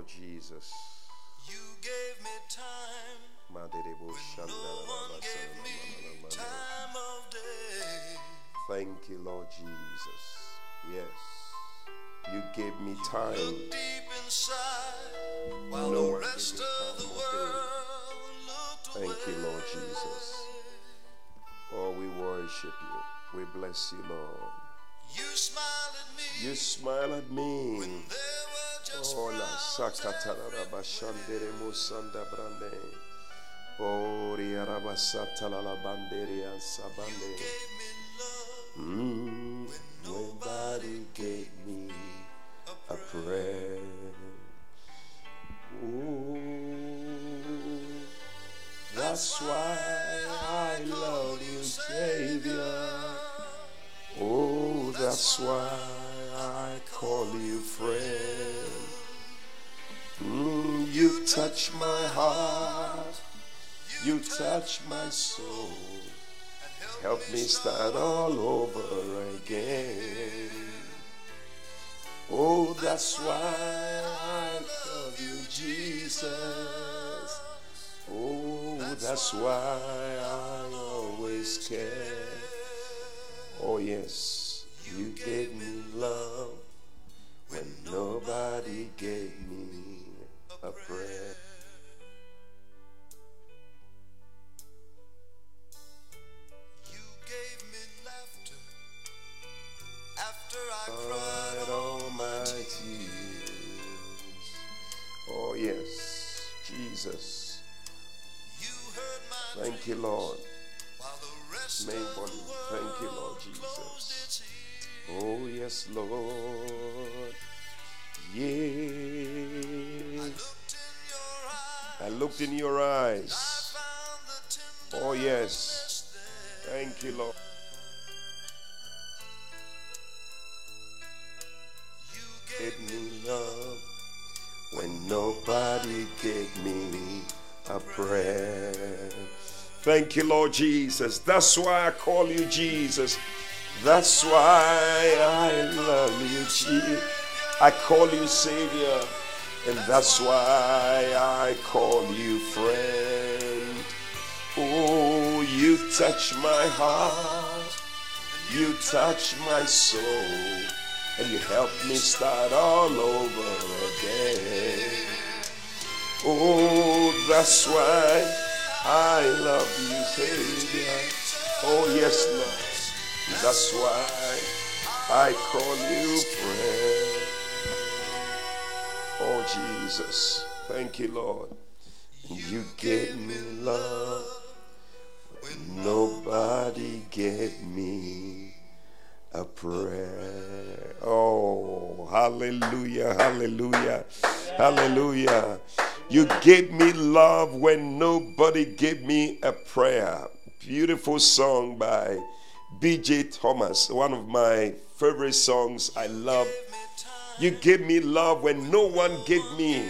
Lord Jesus. You gave me time when no one gave me time of day. Thank you, Lord Jesus. Yes. You gave me time. Look deep inside while No the rest of the world Thank you, Lord. Jesus. Oh, we worship you. We bless you, Lord. You smiled at me You smile at me. When there were just Oh, la sakatara rabashandere musanda brande. Riarabasata la la sabande. gave me love Mm, you touch my soul. Help me start all over again. Oh, that's why I love you, Jesus. Oh, that's why I always care. Oh, yes, you gave me love when nobody gave me a prayer. Cried all my tears. Oh, yes, Jesus. You heard my Thank you, Lord. while the rest Main body. Thank you, Lord Jesus. Oh, yes, Lord. Yeah. Looked in your eyes, I looked in your eyes. found the Oh, yes. Thank you, Lord. Gave me love when nobody gave me a prayer. Thank you, Lord Jesus. That's why I call you Jesus. That's why I love you, Jesus. I call you Savior. And that's why I call you friend. Oh, you touch my heart. You touch my soul. And you help me start all over again. Oh, that's why I love you, Savior. Oh, yes, Lord. That's why I call you friend. Oh, Jesus. Thank you, Lord. You gave me love. Nobody gave me a prayer. Oh, hallelujah, hallelujah, hallelujah. You gave me love when nobody gave me a prayer. Beautiful song by BJ Thomas, one of my favorite songs I love. You gave me love when no one gave me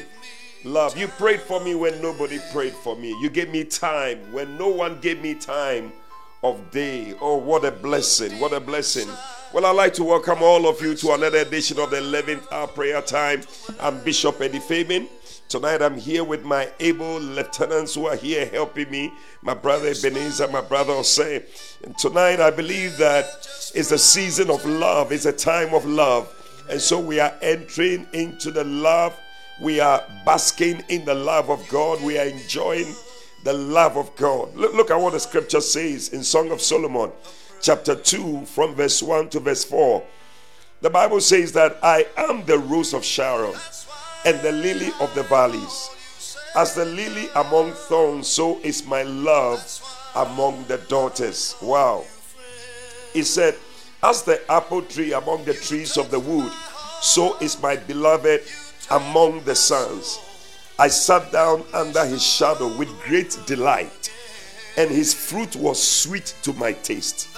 love. You prayed for me when nobody prayed for me. You gave me time when no one gave me time of day. Oh, what a blessing! What a blessing. Well, I'd like to welcome all of you to another edition of the 11th hour prayer time. I'm Bishop Eddie Fabin. Tonight I'm here with my able lieutenants who are here helping me, my brother Ebenezer, my brother Osei. And tonight I believe that it's a season of love, it's a time of love. And so we are entering into the love. We are basking in the love of God. We are enjoying the love of God. Look, look at what the scripture says in Song of Solomon, chapter 2, from verse 1 to verse 4. The Bible says that I am the rose of Sharon and the lily of the valleys. As the lily among thorns, so is my love among the daughters. Wow. He said, As the apple tree among the trees of the wood, so is my beloved among the sons. I sat down under his shadow with great delight, and his fruit was sweet to my taste.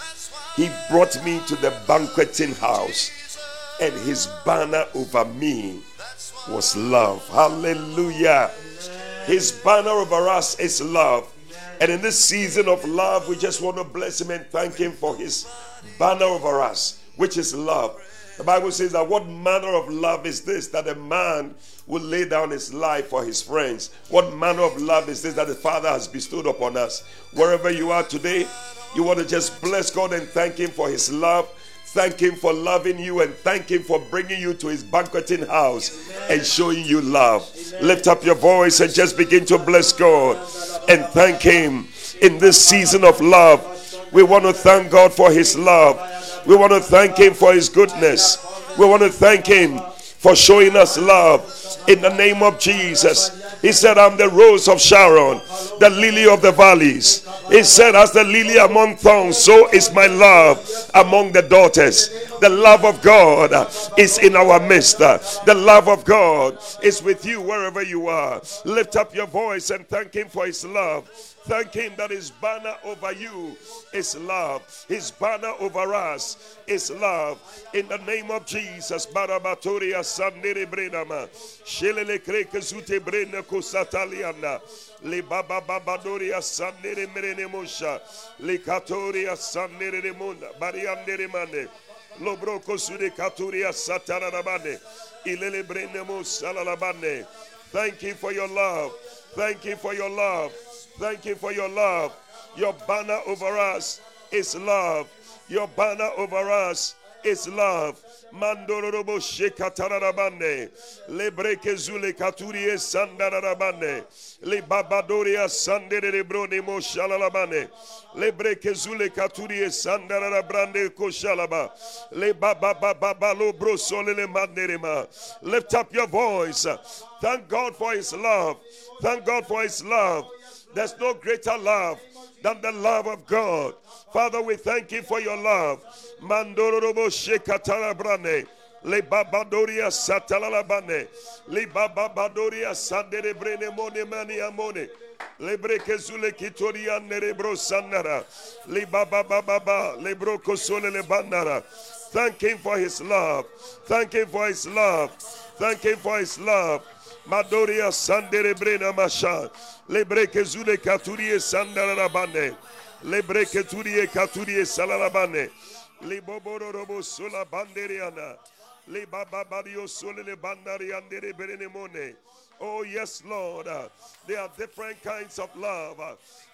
He brought me to the banqueting house, and his banner over me was love. Hallelujah. His banner over us is love. And in this season of love, we just want to bless him and thank him for his banner over us, which is love. The Bible says that what manner of love is this that a man will lay down his life for his friends? What manner of love is this that the Father has bestowed upon us? Wherever you are today, you want to just bless God and thank him for his love. Thank him for loving you and thank him for bringing you to his banqueting house and showing you love. Lift up your voice and just begin to bless God and thank him in this season of love. We want to thank God for his love. We want to thank him for his goodness. We want to thank him for showing us love in the name of Jesus. He said, I'm the rose of Sharon, the lily of the valleys. He said, As the lily among thorns, so is my love among the daughters. The love of God is in our midst. The love of God is with you wherever you are. Lift up your voice and thank Him for His love. Thank Him that His banner over you is love. His banner over us is love. In the name of Jesus, Barabatoria Sandere Brenama, Shelele Kreke Zute Brene Kusataliana, Le Baba Babadoria Sandere Merenemusha, Le Katoria Sandere Remunda, Bariandere Mane, Lobroko Sude Katuria Satarabane, Ilele Brenemus Salalabane. Thank you for your love. Thank you for your love. Thank you for your love. Your banner over us is love. Your banner over us is love. Mandorobo. Lebreke zule katurie brone. Lebreke zule katurie sandarabrande koshalaba. Brosole. Lift up your voice. Thank God for his love. Thank God for his love. There's no greater love than the love of God. Father, we thank you for your love. Mandorobo shekatara brane. Le babadoria satalalabane. Le babadoria sandere brene mone mani amone. Kitoria nerebro sanara. Le baba baba sole le. Thank him for his love. Thank him for his love. Thank him for his love. Madoria sandere brena masha. Le brekezule katurie sandara rabane. Le breketurie katurie salalabane. Le boboro robo sola banderiana. Le baba badio sole le bandari andere berenemone. Oh, yes, Lord. There are different kinds of love,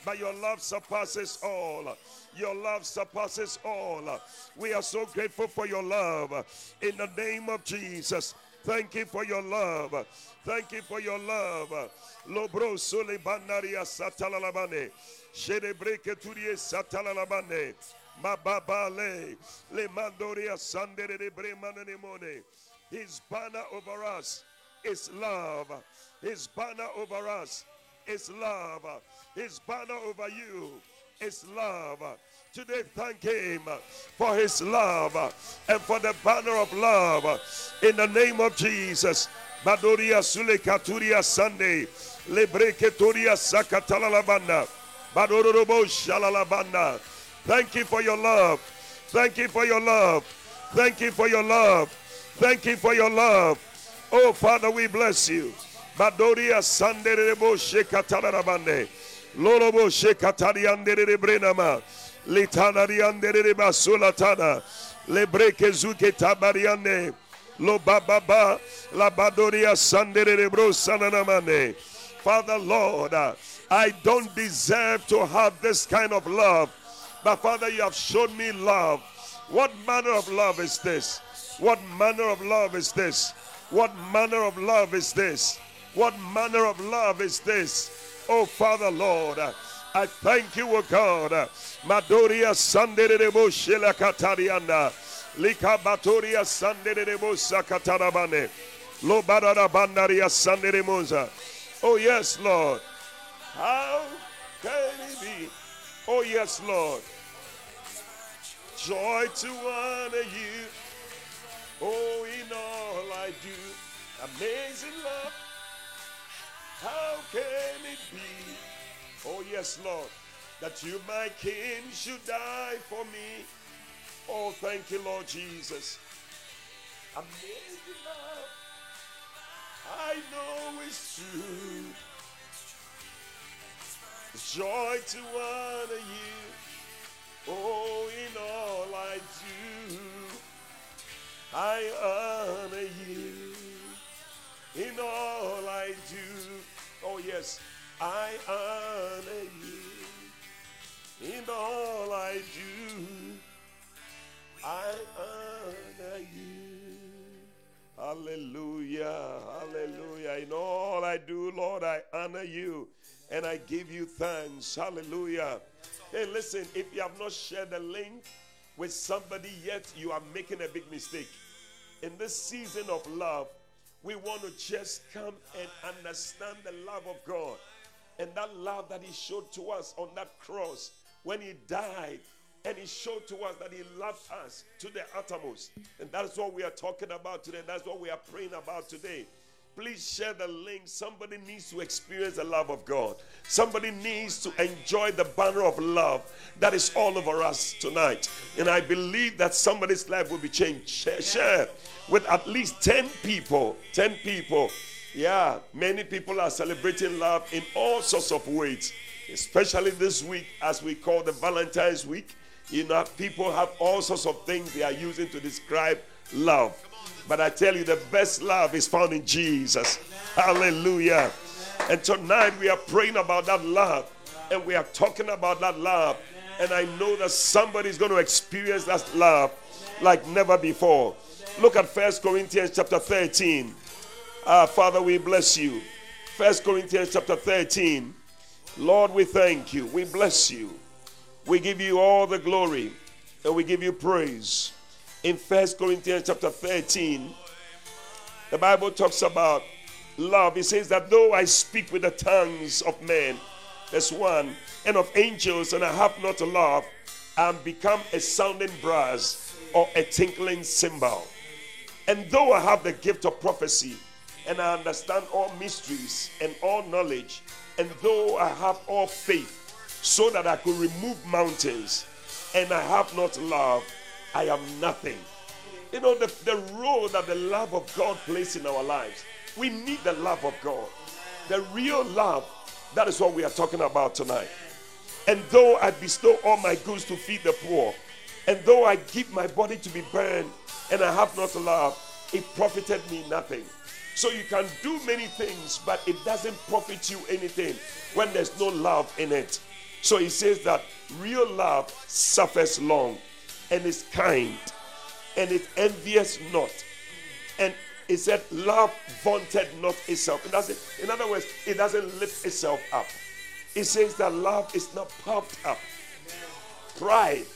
but your love surpasses all. Your love surpasses all. We are so grateful for your love. In the name of Jesus, thank you for your love. Thank you for your love. Lobro sole bandaria satalalabane. Sherebreke turie satalalabane. Mababale. Le mandoria sandere de bremanemone. His banner over us is love. His banner over us is love. His banner over you is love. Today, thank Him for His love and for the banner of love in the name of Jesus. Badoria Sule Katuria Sunday, Lebreketoria Sakatalalabanda, Badorobo Shalalabanda. Thank you for your love. Thank you for your love. Thank you for your love. Thank you for your love. Oh, Father, we bless you. Badoria Sanderebo Shekatarabande. Lorobo Shekatariandere Brenama. Litanariandere Basulatana. Lebreke Zuke Tabariande. Lo Baba La Badoria Sandere. Father, Lord, I don't deserve to have this kind of love. But Father, you have shown me love. What manner of love is this? What manner of love is this? What manner of love is this? What manner of love is this? Oh, Father, Lord, I thank you, O God. Madoria Sanderebo Shela Katarianda. Lika Batoria Sanderebo Sakatarabane. Lobadara Bandaria Sanderemosa. Oh, yes, Lord. How can it be? Oh, yes, Lord. Joy to honor you. Oh, in all I do. Amazing love. How can it be? Oh, yes, Lord, that you, my King, should die for me. Oh, thank you, Lord Jesus. Amazing love. I know it's true. Joy to honor you. Oh, in all I do. I honor you in all I do. Oh, yes, I honor you in all I do. I honor you. Hallelujah. Hallelujah. In all I do, Lord, I honor you and I give you thanks. Hallelujah. Hey, listen, if you have not shared the link, with somebody yet, you are making a big mistake. In this season of love, we want to just come and understand the love of God and that love that He showed to us on that cross when He died. And he showed to us that he loved us to the uttermost. And that's what we are talking about today. That's what we are praying about today. Please share the link. Somebody needs to experience the love of God. Somebody needs to enjoy the banner of love that is all over us tonight. And I believe that somebody's life will be changed. Share, share with at least 10 people. 10 people. Yeah, many people are celebrating love in all sorts of ways, especially this week as we call the Valentine's Week. You know, people have all sorts of things they are using to describe love. But I tell you, the best love is found in Jesus. Hallelujah. And tonight we are praying about that love. And we are talking about that love. And I know that somebody is going to experience that love like never before. Look at First Corinthians chapter 13. Ah, Father, we bless you. First Corinthians chapter 13. Lord, we thank you. We bless you. We give you all the glory and we give you praise. In First Corinthians chapter 13, the Bible talks about love. It says that though I speak with the tongues of men, verse 1, and of angels, and I have not love, I am become a sounding brass or a tinkling cymbal. And though I have the gift of prophecy, and I understand all mysteries and all knowledge, and though I have all faith, so that I could remove mountains, and I have not love, I am nothing. You know, the, the role that the love of God plays in our lives. We need the love of God. The real love. That is what we are talking about tonight. And though I bestow all my goods to feed the poor, and though I give my body to be burned, and I have not love, it profited me nothing. So you can do many things, but it doesn't profit you anything when there's no love in it. So he says that real love suffers long and is kind and it envious not. And he said, Love vaunted not itself. It in other words, it doesn't lift itself up. It says that love is not puffed up. Pride.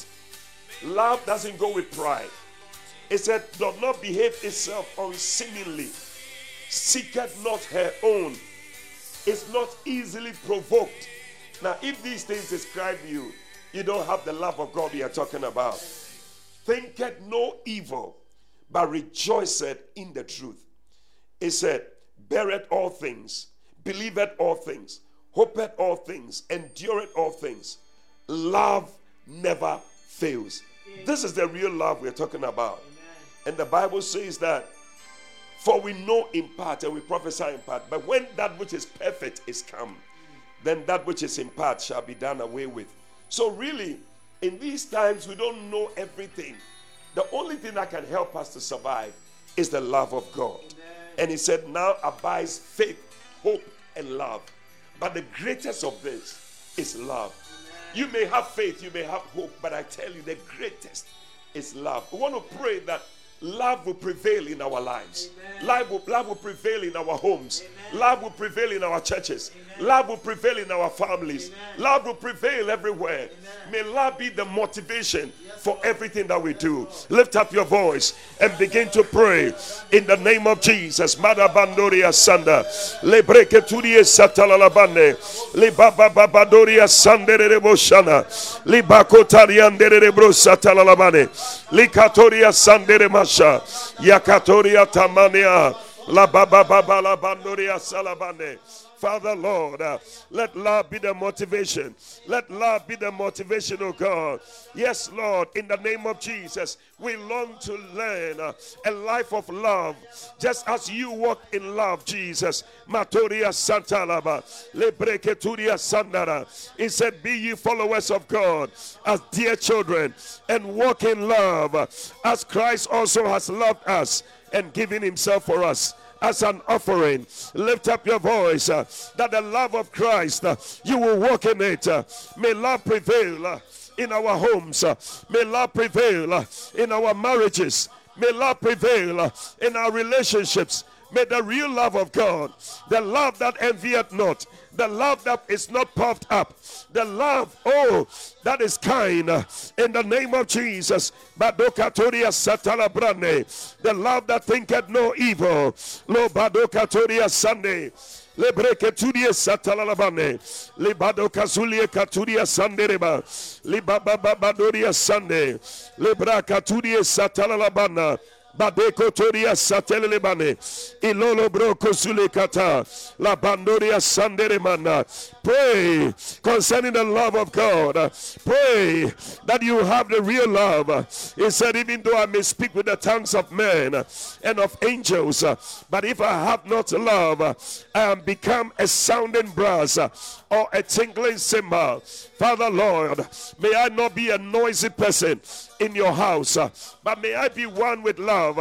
Love doesn't go with pride. It said, does not behave itself unseemingly, seeketh not her own, is not easily provoked. Now, if these things describe you, you don't have the love of God we are talking about. Thinketh no evil, but rejoiceth in the truth. It said, beareth all things, believeth all things, hopeth all things, endureth all things. Love never fails. This is the real love we're talking about. And the Bible says that, for we know in part and we prophesy in part, but when that which is perfect is come, then that which is in part shall be done away with. So, really, in these times, we don't know everything. The only thing that can help us to survive is the love of God. And he said, Now abides faith, hope, and love. But the greatest of this is love. You may have faith, you may have hope, but I tell you, the greatest is love. We want to pray that love will prevail in our lives. Love will, love will prevail in our homes. Amen. Love will prevail in our churches. Amen. Love will prevail in our families. Amen. Love will prevail everywhere. May love be the motivation for everything that we do. Lift up your voice and begin to pray in the name of Jesus. Sanda. Lebreke turie satalalabande. Libaba babadoria sandere reboshana. Likatoria sandere masha. Yakatoria tamania. La baba baba la bandoria salabande. Father, Lord, uh, let love be the motivation. Let love be the motivation, oh God. Yes, Lord, in the name of Jesus, we long to learn uh, a life of love, just as you walk in love, Jesus. Matoria Santalaba, Lebreketuria Sandara. He said, Be ye followers of God as dear children and walk in love as Christ also has loved us and given himself for us as an offering. Lift up your voice uh, that the love of Christ, uh, you will walk in it. Uh, may love prevail uh, in our homes. Uh, may love prevail uh, in our marriages. May love prevail in our relationships. May the real love of God, the love that envieth not, the love that is not puffed up, the love, oh, that is kind in the name of Jesus. The love that thinketh no evil. Lo badokatoria Sunday. Lebreke tudie satalalabane. Libado kazulie katudia sandereba. Libaba babadoria sande. Lebraka tudie satalalabana. Badeko toria satelebane. Ilolo broko kata La bandoria sanderemana. Pray concerning the love of God. Pray that you have the real love. He said, even though I may speak with the tongues of men and of angels, but if I have not love, I am become a sounding brass or a tinkling cymbal. Father Lord, may I not be a noisy person in your house, but may I be one with love.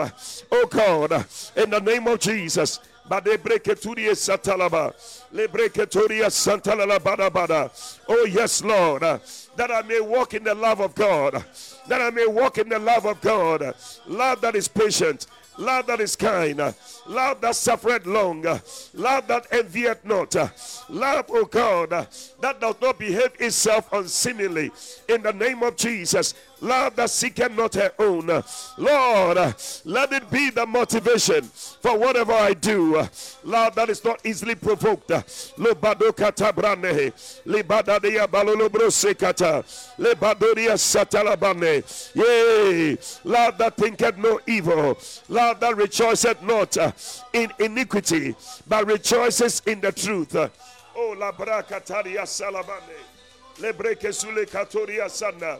Oh God, in the name of Jesus. Badebreketuria satalaba. Lebreketuria santalala bada bada. Oh yes, Lord, that I may walk in the love of God. That I may walk in the love of God. Love that is patient love that is kind, love that suffereth long, love that envieth not, love, oh God, that does not behave itself unseemly. In the name of Jesus, love that seeketh not her own. Lord, let it be the motivation for whatever I do. Love that is not easily provoked. Yea, love that thinketh no evil. Love that rejoiceth not in iniquity, but rejoices in the truth. Oh, la bracataria salabane. Lebreke sule katoria sana.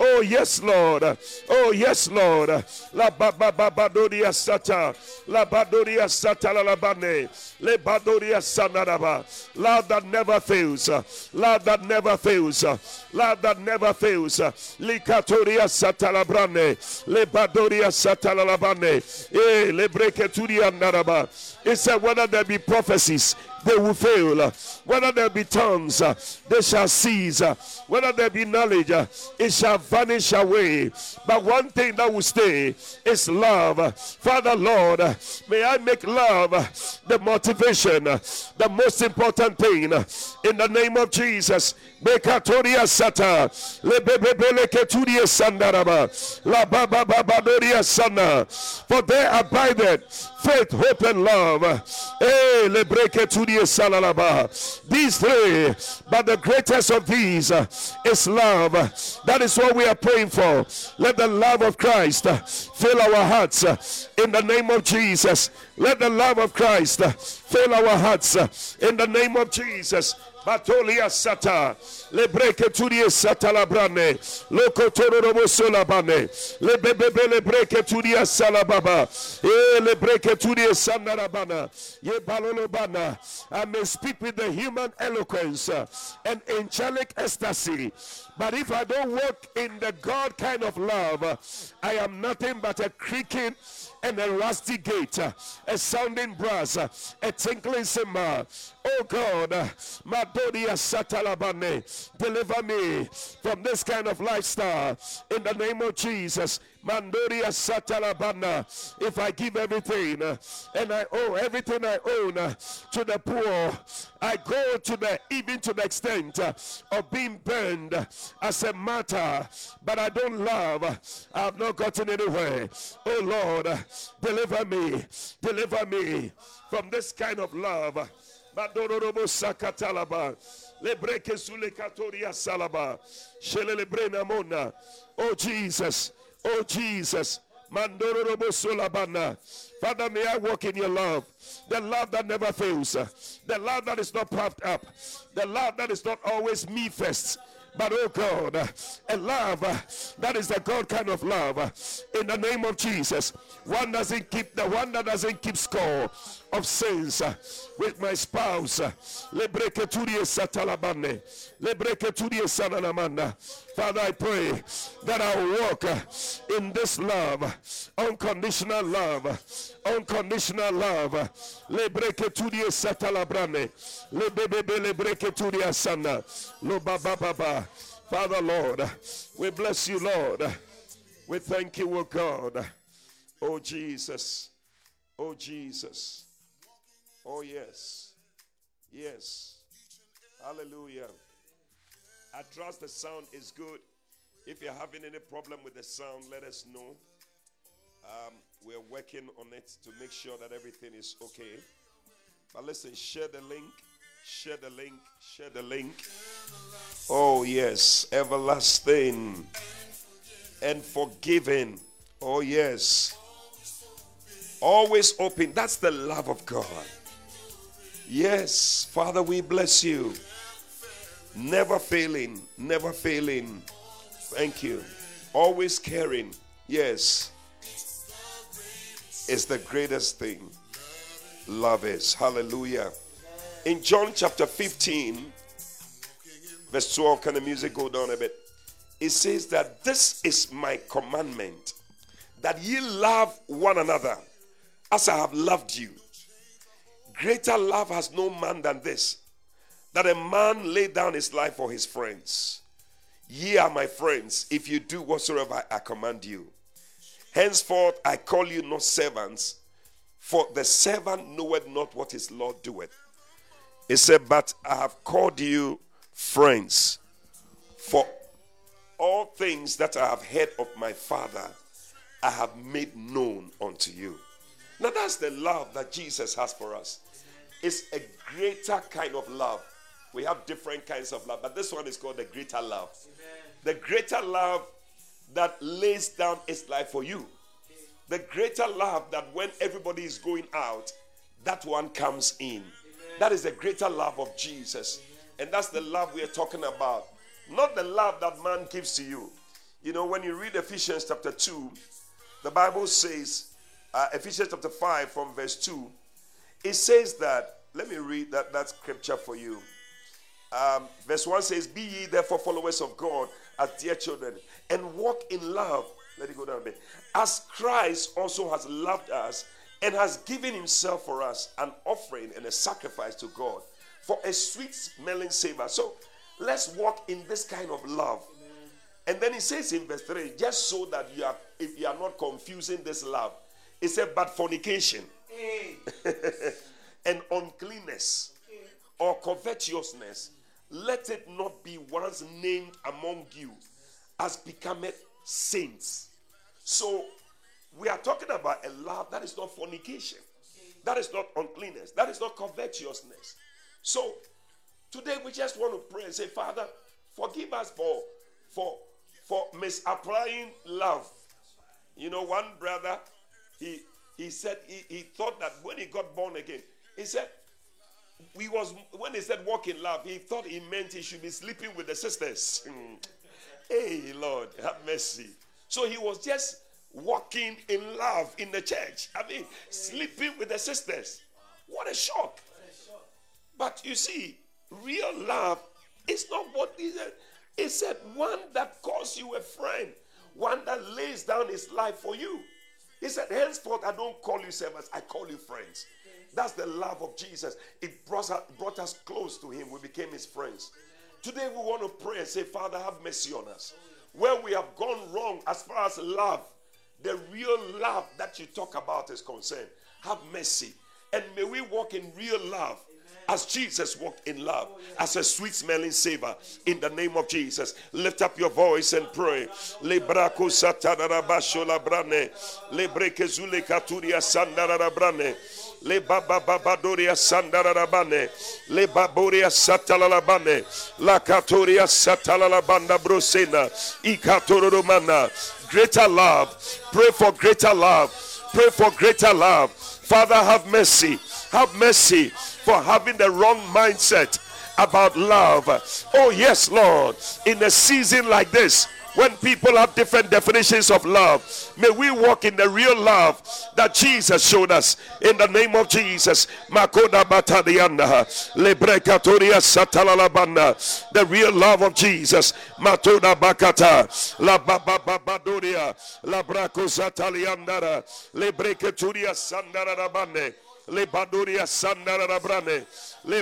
Oh, yes, Lord. Oh, yes, Lord. La baba badoria sata. La badoria sata la labane. Le badoria sanaraba. Love that never fails. Love that never fails. Love that never fails. Likatoria sata labrane. Le badoria sata la labane. Eh, le breketuria naraba. It said, whether there be prophecies, they will fail. Whether there be tongues, they shall cease. Whether there be knowledge, it shall vanish away. But one thing that will stay is love. Father, Lord, may I make love the motivation, the most important thing in the name of Jesus. Bekatoria sata, lebebebele keturia sandaraba, la baba sana. For there abideth faith, hope, and love. Eh, hey, lebreketuria salalaba. These three, but the greatest of these is love. That is what we are praying for. Let the love of Christ fill our hearts in the name of Jesus. Let the love of Christ fill our hearts in the name of Jesus. Batolia sata. Le breke turie sata la brane. Loko toro robo sola bane. Le bebebe le breke turia salababa. E le breke turie sanarabana. Ye balolo bana. I may speak with the human eloquence and angelic ecstasy. But if I don't walk in the God kind of love, I am nothing but a creaking and a rusty gate, a sounding brass, a tinkling cymbal. Oh God, Madodia Satalabane, deliver me from this kind of lifestyle in the name of Jesus. Mandoria Satalabana. If I give everything eh, and I owe everything I own eh, to the poor, I go to the even to the extent eh, of being burned as a martyr, but I don't love. I've not gotten anywhere. Oh Lord, deliver me, deliver me from this kind of love. Badororobo sakatalaba. Lebreke sule katoria salaba. Shelelebrena mona. Oh Jesus. Oh Jesus. Father, may I walk in your love. The love that never fails. The love that is not puffed up. The love that is not always me first. But oh God, a love that is the God kind of love. In the name of Jesus. One doesn't keep the one that doesn't keep score of sins uh, with my spouse. Uh, Sananamanda. Father, I pray that I will walk uh, in this love, unconditional love, unconditional love. Lebreketurie satalabrane. Lebebebe lebreketurie sana. Lo baba baba. Father, Lord, we bless you, Lord. We thank you, O God. Oh, Jesus. Oh, Jesus. Oh, yes. Yes. Hallelujah. I trust the sound is good. If you're having any problem with the sound, let us know. Um, we're working on it to make sure that everything is okay. But listen, share the link. Share the link. Share the link. Oh, yes. Everlasting and forgiving. Oh, yes. Always open. That's the love of God. Yes, Father, we bless you. Never failing, never failing. Thank you. Always caring. Yes. It's the greatest thing. Love is. Hallelujah. In John chapter 15, verse 12, can the music go down a bit? It says that this is my commandment that ye love one another as I have loved you. Greater love has no man than this, that a man lay down his life for his friends. Ye are my friends, if you do whatsoever I command you. Henceforth I call you not servants, for the servant knoweth not what his Lord doeth. He said, But I have called you friends, for all things that I have heard of my Father, I have made known unto you. Now that's the love that Jesus has for us. It's a greater kind of love. We have different kinds of love, but this one is called the greater love. Amen. The greater love that lays down its life for you. The greater love that when everybody is going out, that one comes in. Amen. That is the greater love of Jesus. And that's the love we are talking about. Not the love that man gives to you. You know, when you read Ephesians chapter 2, the Bible says, uh, Ephesians chapter 5 from verse 2, it says that, let me read that, that scripture for you. Um, verse 1 says, Be ye therefore followers of God as dear children, and walk in love. Let it go down a bit. As Christ also has loved us and has given himself for us, an offering and a sacrifice to God for a sweet smelling savor. So let's walk in this kind of love. And then he says in verse 3, just so that you are if you are not confusing this love, he said, but fornication and uncleanness or covetousness, let it not be once named among you as becometh saints. So we are talking about a love that is not fornication, that is not uncleanness, that is not covetousness. So today we just want to pray and say, Father, forgive us for for for misapplying love. You know, one brother, he he said he, he thought that when he got born again, he said we was when he said walk in love, he thought he meant he should be sleeping with the sisters. hey Lord, have mercy. So he was just walking in love in the church. I mean, sleeping with the sisters. What a shock. But you see, real love is not what he said. He said, one that calls you a friend, one that lays down his life for you. He said, henceforth, I don't call you servants, I call you friends. That's the love of Jesus. It brought us, brought us close to him. We became his friends. Today we want to pray and say, Father, have mercy on us. Where we have gone wrong as far as love, the real love that you talk about is concerned, have mercy. And may we walk in real love as Jesus walked in love, as a sweet smelling savor. In the name of Jesus, lift up your voice and pray. Lebrako satarabasho labrane, lebreke zule katuria sandarabrane. Le baba baba doria sandarabane, le baboria satalalabane, la katoria satalalabanda brosena, ikatoromana. Greater love, pray for greater love, pray for greater love. Father, have mercy, have mercy for having the wrong mindset about love. Oh, yes, Lord. In a season like this, when people have different definitions of love, may we walk in the real love that Jesus showed us. In the name of Jesus, the real love of Jesus, Bakata, La La le sandara le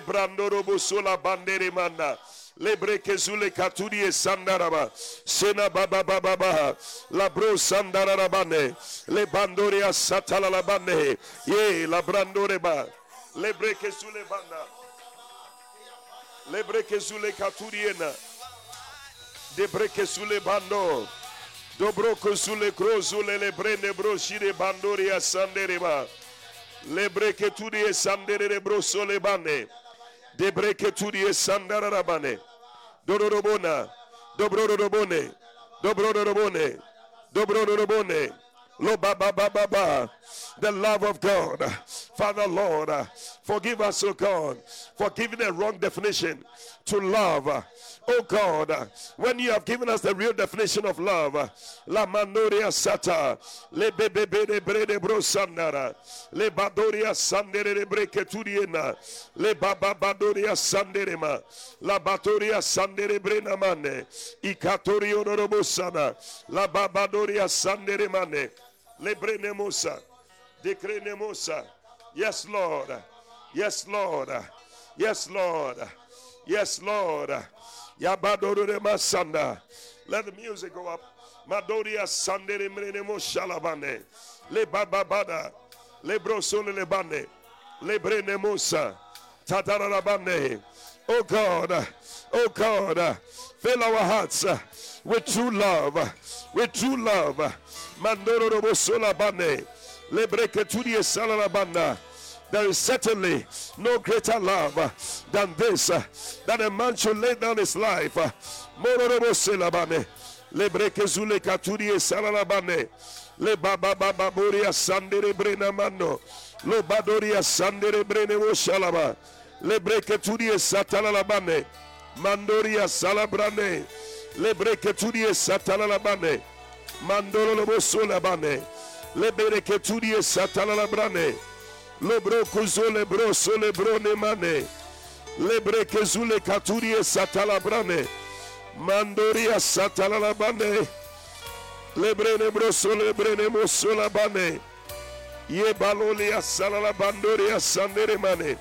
brandoro busula bandere manda le brekezule katuri e sandaraba sena baba baba baba la bro sandara rabane le bandoria satala la bande ye la brandore ba. Le brekezule banda le brekezule katuriena de brekezule bando dobro kozule krozule le brende broshire bandoria sandereba Lebreketuri sandere broso lebane. Debreketuri sandara rabane. Dororobona. Dobrorobone. Dobrorobone. Dobrorobone. The love of God. Father Lord, forgive us, O God, for giving a wrong definition to love. Oh God, when you have given us the real definition of love, la mandoria sata, le bebe de brede brosandara, le badoria sandere de breketuriena, le baba badoria sanderema, la batoria sandere brenamane, ikatorio norobosana, la babadoria sandere mane, le brenemosa. Decrenemosa. Yes, Lord. Yes, Lord. Yes, Lord. Yes, Lord. Yabadoro Masanda. Let the music go up. Madoria Sandere Mrenemo Shalabane. Le Bababada. Le Brosole Lebane. Le Brenemosa. Tatarabane. Oh God. Oh God. Fill our hearts with true love. With true love. Mandoro Robosola Bane. Le Breketudi Salalabanda. There is certainly no greater love than this that a man should lay down his life. Mororobo selabane. Le brekezule katuri salalabane. Le baba baba boria sandere. Lo badoria sandere brene wo shalaba. Le breketuri satalalabane. Mandoria salabrane. Le breketuri satalalabane. Mandolo lobo solabane. Le breketuri satalalabane. Lebro kuzo lebro so lebro ne mane. Lebre kezule katurie satalabrane. Mandoria satalalabane. Lebre ne broso lebre ne mosola bane. Ye balolia salalabandoria sandere mane.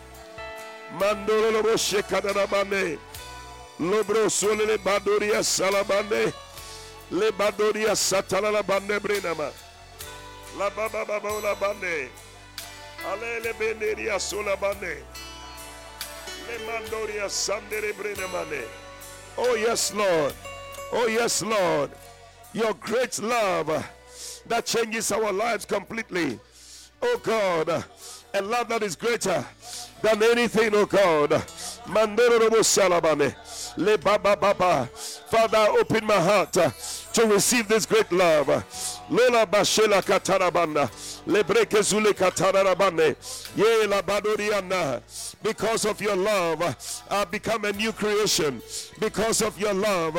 Lobro sole le badoria salabane. Le badoria satalalabane brenama. La baba baba la bane. Alele beneria solabane. Le mandoria sandere brenemane. Oh yes, Lord. Oh yes, Lord. Your great love that changes our lives completely. Oh God, a love that is greater than anything, oh God. Mandoro salabane. Le baba baba. Father, open my heart to receive this great love. Lola bashela katarabanda. Lebreke zule katarabane. Ye la badoriana. Because of your love, I become a new creation. Because of your love,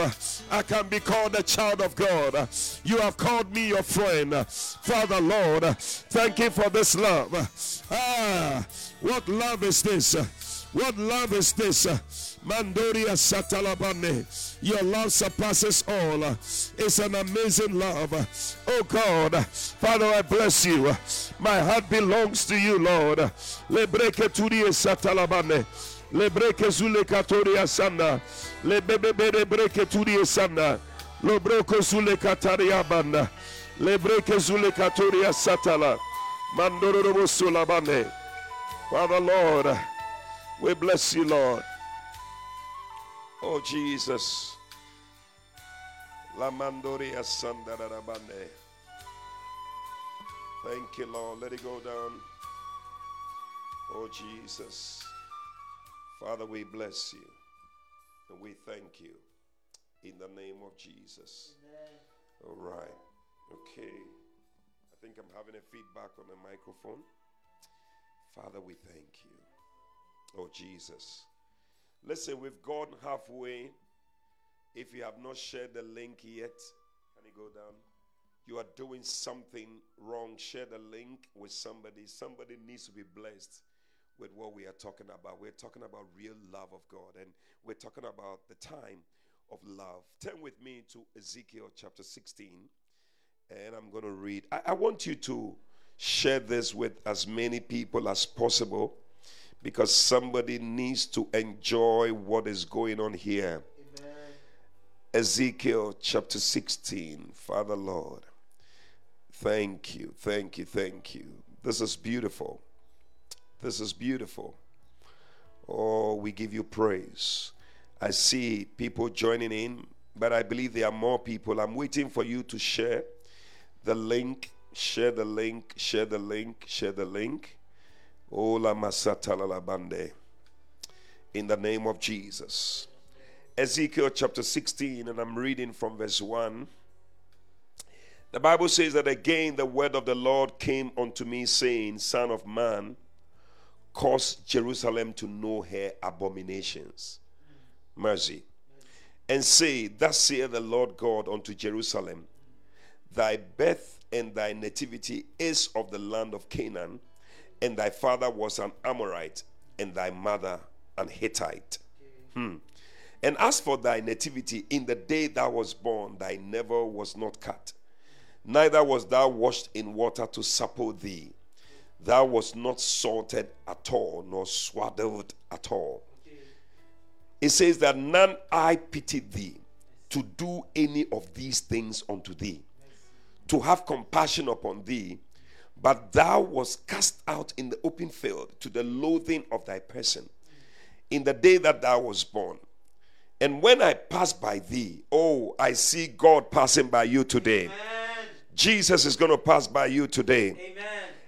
I can be called a child of God. You have called me your friend. Father, Lord, thank you for this love. Ah, what love is this? What love is this? Mandoria Satalabane. Your love surpasses all. It's an amazing love. Oh God, Father, I bless you. My heart belongs to you, Lord. Le Lebreke turie satalabane. Lebreke zule katoria sana. Lebebebe breke turie sana. Lobroko zule kataria banda. Lebreke zule katoria satala. Mandoro sulabane. Father, Lord, we bless you, Lord. Oh, Jesus. La mandoria. Thank you, Lord. Let it go down. Oh, Jesus. Father, we bless you and we thank you in the name of Jesus. All right. Okay. I think I'm having a feedback on the microphone. Father, we thank you. Oh, Jesus. Listen, we've gone halfway. If you have not shared the link yet, can you go down? You are doing something wrong. Share the link with somebody. Somebody needs to be blessed with what we are talking about. We're talking about real love of God, and we're talking about the time of love. Turn with me to Ezekiel chapter 16, and I'm going to read. I, I want you to share this with as many people as possible because somebody needs to enjoy what is going on here. Amen. Ezekiel chapter 16. Father Lord, thank you, thank you, thank you. This is beautiful. This is beautiful. Oh, we give you praise. I see people joining in, but I believe there are more people. I'm waiting for you to share the link, share the link, share the link, share the link. Ola. In the name of Jesus. Ezekiel chapter 16, and I'm reading from verse 1. The Bible says that again the word of the Lord came unto me, saying, Son of man, cause Jerusalem to know her abominations. Mercy. And say, Thus saith the Lord God unto Jerusalem, Thy birth and thy nativity is of the land of Canaan and thy father was an Amorite, and thy mother an Hittite. Hmm. And as for thy nativity, in the day thou was born, thy never was not cut, neither was thou washed in water to supple thee. thou was not salted at all, nor swaddled at all. It says that none I pitied thee to do any of these things unto thee, to have compassion upon thee, but thou was cast out in the open field to the loathing of thy person in the day that thou was born. And when I pass by thee, oh, I see God passing by you today. Amen. Jesus is going to pass by you today. Amen.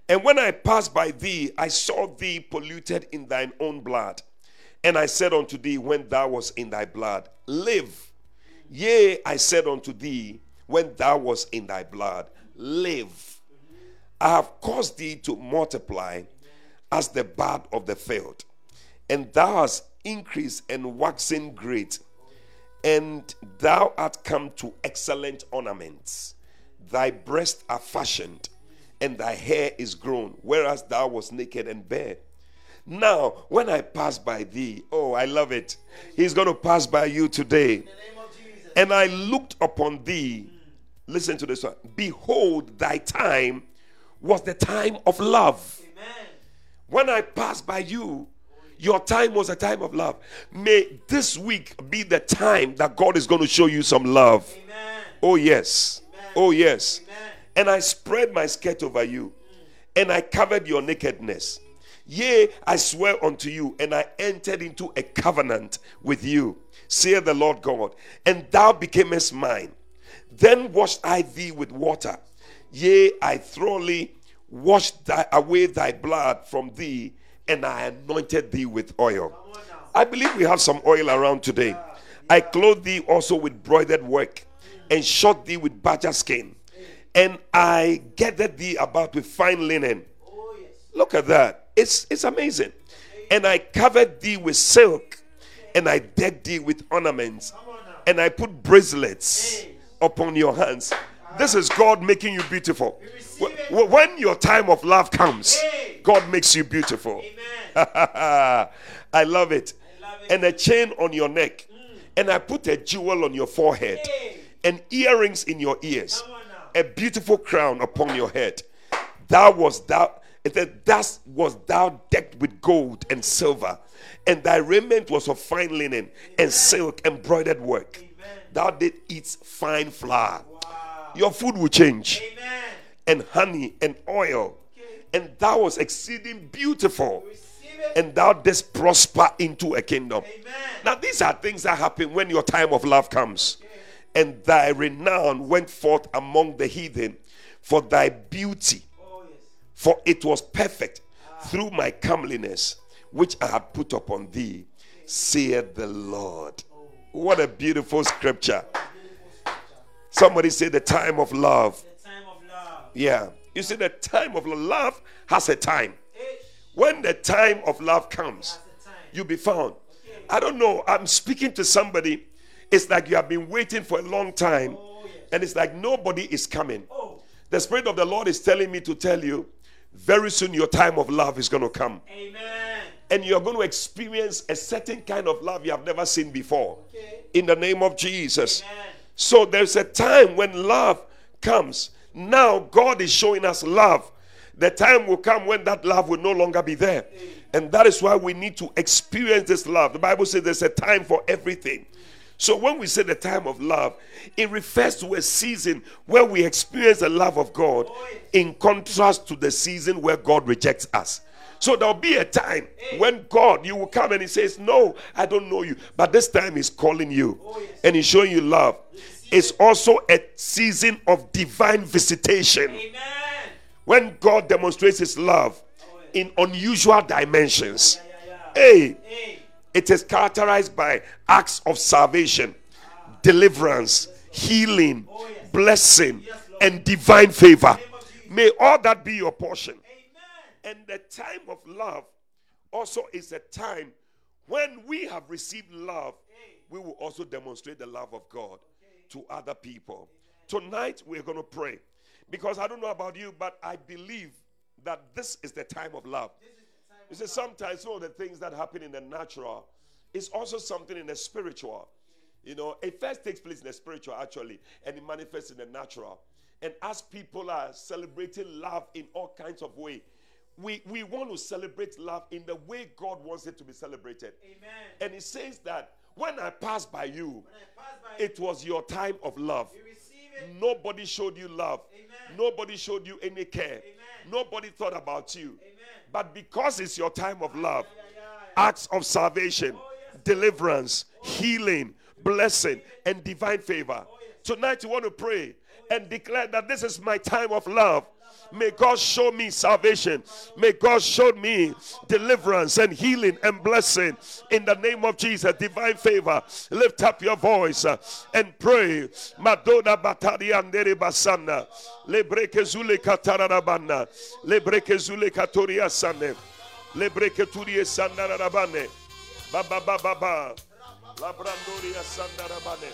And when I passed by thee, I saw thee polluted in thine own blood. And I said unto thee, when thou was in thy blood, live. Yea, I said unto thee, when thou was in thy blood, live. I have caused thee to multiply as the bud of the field, and thou hast increased and waxen great, and thou art come to excellent ornaments. Thy breasts are fashioned, and thy hair is grown, whereas thou wast naked and bare. Now, when I pass by thee, oh, I love it. He's going to pass by you today. And I looked upon thee. Listen to this one. Behold, thy time was the time of love. Amen. When I passed by you, your time was a time of love. May this week be the time that God is going to show you some love. Amen. Oh, yes. Amen. Oh, yes. And I spread my skirt over you, and I covered your nakedness. Yea, I swear unto you, and I entered into a covenant with you, saith the Lord God, and thou becamest mine. Then washed I thee with water. Yea, I thoroughly washed thy, away thy blood from thee, and I anointed thee with oil. I believe we have some oil around today. I clothed thee also with broidered work, and shot thee with badger skin, and I gathered thee about with fine linen. Look at that. It's, it's amazing. And I covered thee with silk, and I decked thee with ornaments, and I put bracelets upon your hands. This is God making you beautiful. When your time of love comes, God makes you beautiful. I love it. And a chain on your neck. And I put a jewel on your forehead. And earrings in your ears. A beautiful crown upon your head. Thou was thou it said, Thus was thou decked with gold and silver, and thy raiment was of fine linen and silk embroidered work. Thou did eat fine flour your food will change. Amen. And honey and oil. And thou was exceeding beautiful. And thou didst prosper into a kingdom. Amen. Now, these are things that happen when your time of love comes. Okay. And thy renown went forth among the heathen for thy beauty. Oh, yes. For it was perfect ah. through my comeliness, which I have put upon thee, okay. saith the Lord. Oh. What a beautiful scripture. Somebody say the time of love. Time of love. Yeah. You see, the time of love has a time. When the time of love comes, you'll be found. Okay. I don't know. I'm speaking to somebody. It's like you have been waiting for a long time, oh, yes. and it's like nobody is coming. Oh. The Spirit of the Lord is telling me to tell you very soon your time of love is going to come. Amen. And you're going to experience a certain kind of love you have never seen before. Okay. In the name of Jesus. Amen. So there's a time when love comes. Now God is showing us love. The time will come when that love will no longer be there. And that is why we need to experience this love. The Bible says there's a time for everything. So when we say the time of love, it refers to a season where we experience the love of God in contrast to the season where God rejects us. So there'll be a time when God, you will come and He says, No, I don't know you. But this time He's calling you and He's showing you love It's also a season of divine visitation. Amen. When God demonstrates his love in unusual dimensions. Hey, it is characterized by acts of salvation, deliverance, healing, oh, blessing, and divine favor. May all that be your portion. And the time of love also is a time when we have received love, we will also demonstrate the love of God to other people. Tonight, we're going to pray. Because I don't know about you, but I believe that this is the time of love. You see, sometimes some of the things that happen in the natural is also something in the spiritual. You know, it first takes place in the spiritual, actually, and it manifests in the natural. And as people are celebrating love in all kinds of ways, we, we want to celebrate love in the way God wants it to be celebrated. Amen. And He says that when I passed by you, When I pass by, it was your time of love. you. Nobody showed you love. Amen. Nobody showed you any care. Amen. Nobody thought about you. Amen. But because it's your time of love, Yeah, yeah, yeah. acts of salvation, oh, deliverance, oh, healing, blessing, and divine favor. Oh, Tonight, you want to pray and declare that this is my time of love. May God show me salvation. May God show me deliverance and healing and blessing in the name of Jesus. Divine favor. Lift up your voice uh, and pray. Madonna batari andere basana. Lebreke zule katarabana. Lebreke zule katoria sane. Lebreke turie sandarabane. Baba baba ba. Labrandoria sandarabane.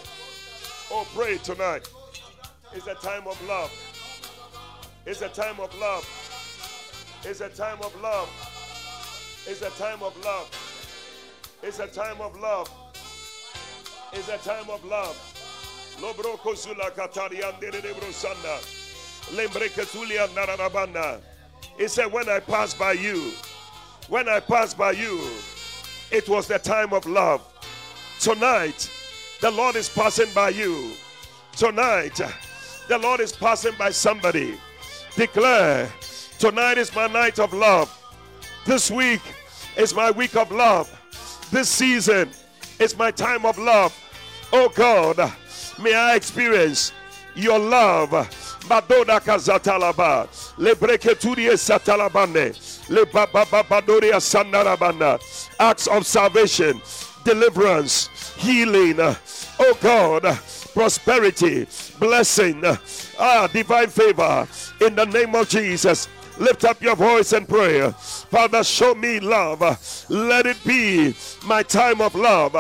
Oh, pray tonight. It's a time of love. It's a time of love. It's a time of love. It's a time of love. It's a time of love. It's a time of love. Lobroko zula katariande de brosanda. Lembreke tulia narabanda. He said, When I pass by you, when I pass by you, it was the time of love. Tonight, the Lord is passing by you. Tonight, the Lord is passing by somebody. Declare, tonight is my night of love. This week is my week of love. This season is my time of love. Oh God, may I experience your love. Madoda kazatalaba, lebreketurie satalabane, lebababadoria sandarabana. Acts of salvation, deliverance, healing. Oh God, prosperity, blessing, ah, divine favor in the name of Jesus. Lift up your voice and pray. Father, show me love. Let it be my time of love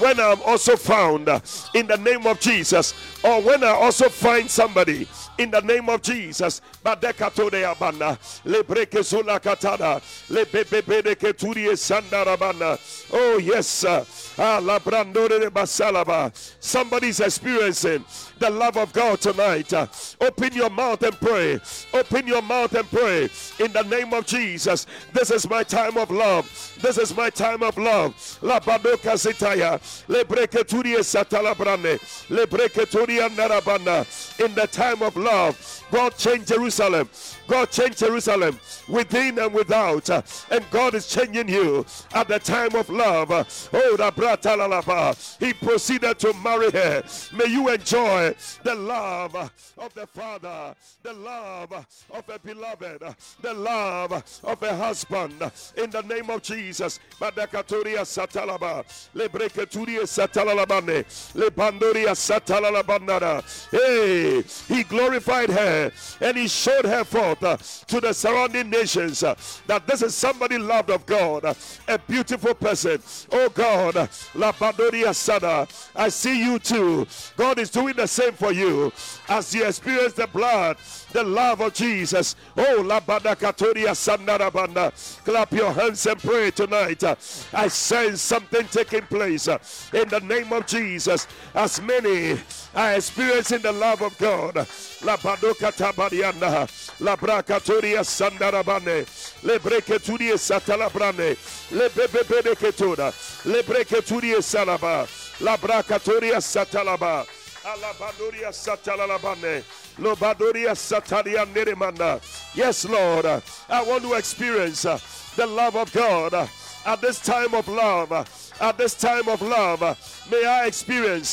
when I'm also found in the name of Jesus, or when I also find somebody in the name of Jesus. Badekatode abana, lebreke zula katada, lebebebede keturie sandarabana. Oh, yes. Ah, labrandore de basalaba. Somebody's experiencing the love of God tonight. Open your mouth and pray. Open your mouth and pray in the name of Jesus. This is my time of love. This is my time of love. La badoka zitaya. Lebreke turie satalabrane. Lebreke turia narabana. In the time of love, God change Jerusalem. God changed Jerusalem within and without. Uh, And God is changing you at the time of love. Oh, the brata lalaba. He proceeded to marry her. May you enjoy the love of the Father, the love of a beloved, the love of a husband. In the name of Jesus. Badakatoria satalaba. Lebreketuria satalalabane. Lebandoria satalalabandara. Hey, he glorified her and he showed her forth uh, to the surrounding nations uh, that this is somebody loved of God, uh, a beautiful person. Oh God, La Badoria Sada, I see you too. God is doing the same for you as you experience the blood, the love of Jesus. Oh, La Badakatoria Sandarabanda. Clap your hands and pray tonight. I sense something taking place uh, in the name of Jesus. As many are experiencing the love of God. La Badoka Tabariana. La Bracatoria Sandarabane. Le Breketurie Satalabrane. Le Bebebede Ketura. Le Breketurie Salaba. La Bracatoria Satalaba. Alabadoria Satalalabane. Lobadoria Satalia Neremanda. Yes, Lord. I want to experience uh, the love of God uh, at this time of love. uh, At this time of love, may I experience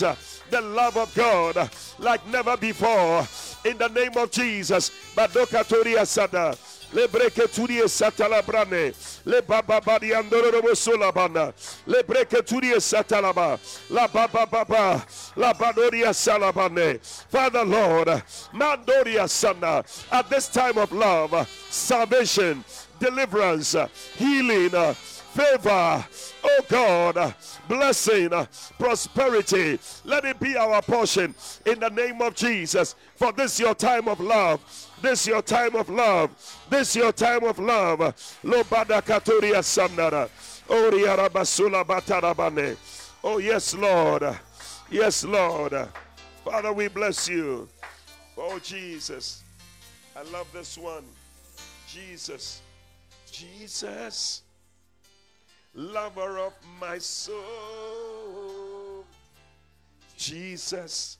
the love of God like never before. In the name of Jesus. Badokatoria Sada. Le breketurie satalabrane. Le baba badi andorobo solabana. Le breketurie satalaba. La baba baba. La badoria salabane. Father Lord, mandoria sana. At this time of love, salvation, deliverance, healing, favor, oh God, blessing, prosperity. Let it be our portion in the name of Jesus. For this your time of love. This your time of love. This your time of love. Lobada katuria basula batarabane. Oh yes, Lord. Yes, Lord. Father, we bless you. Oh Jesus. I love this one. Jesus. Jesus, lover of my soul. Jesus,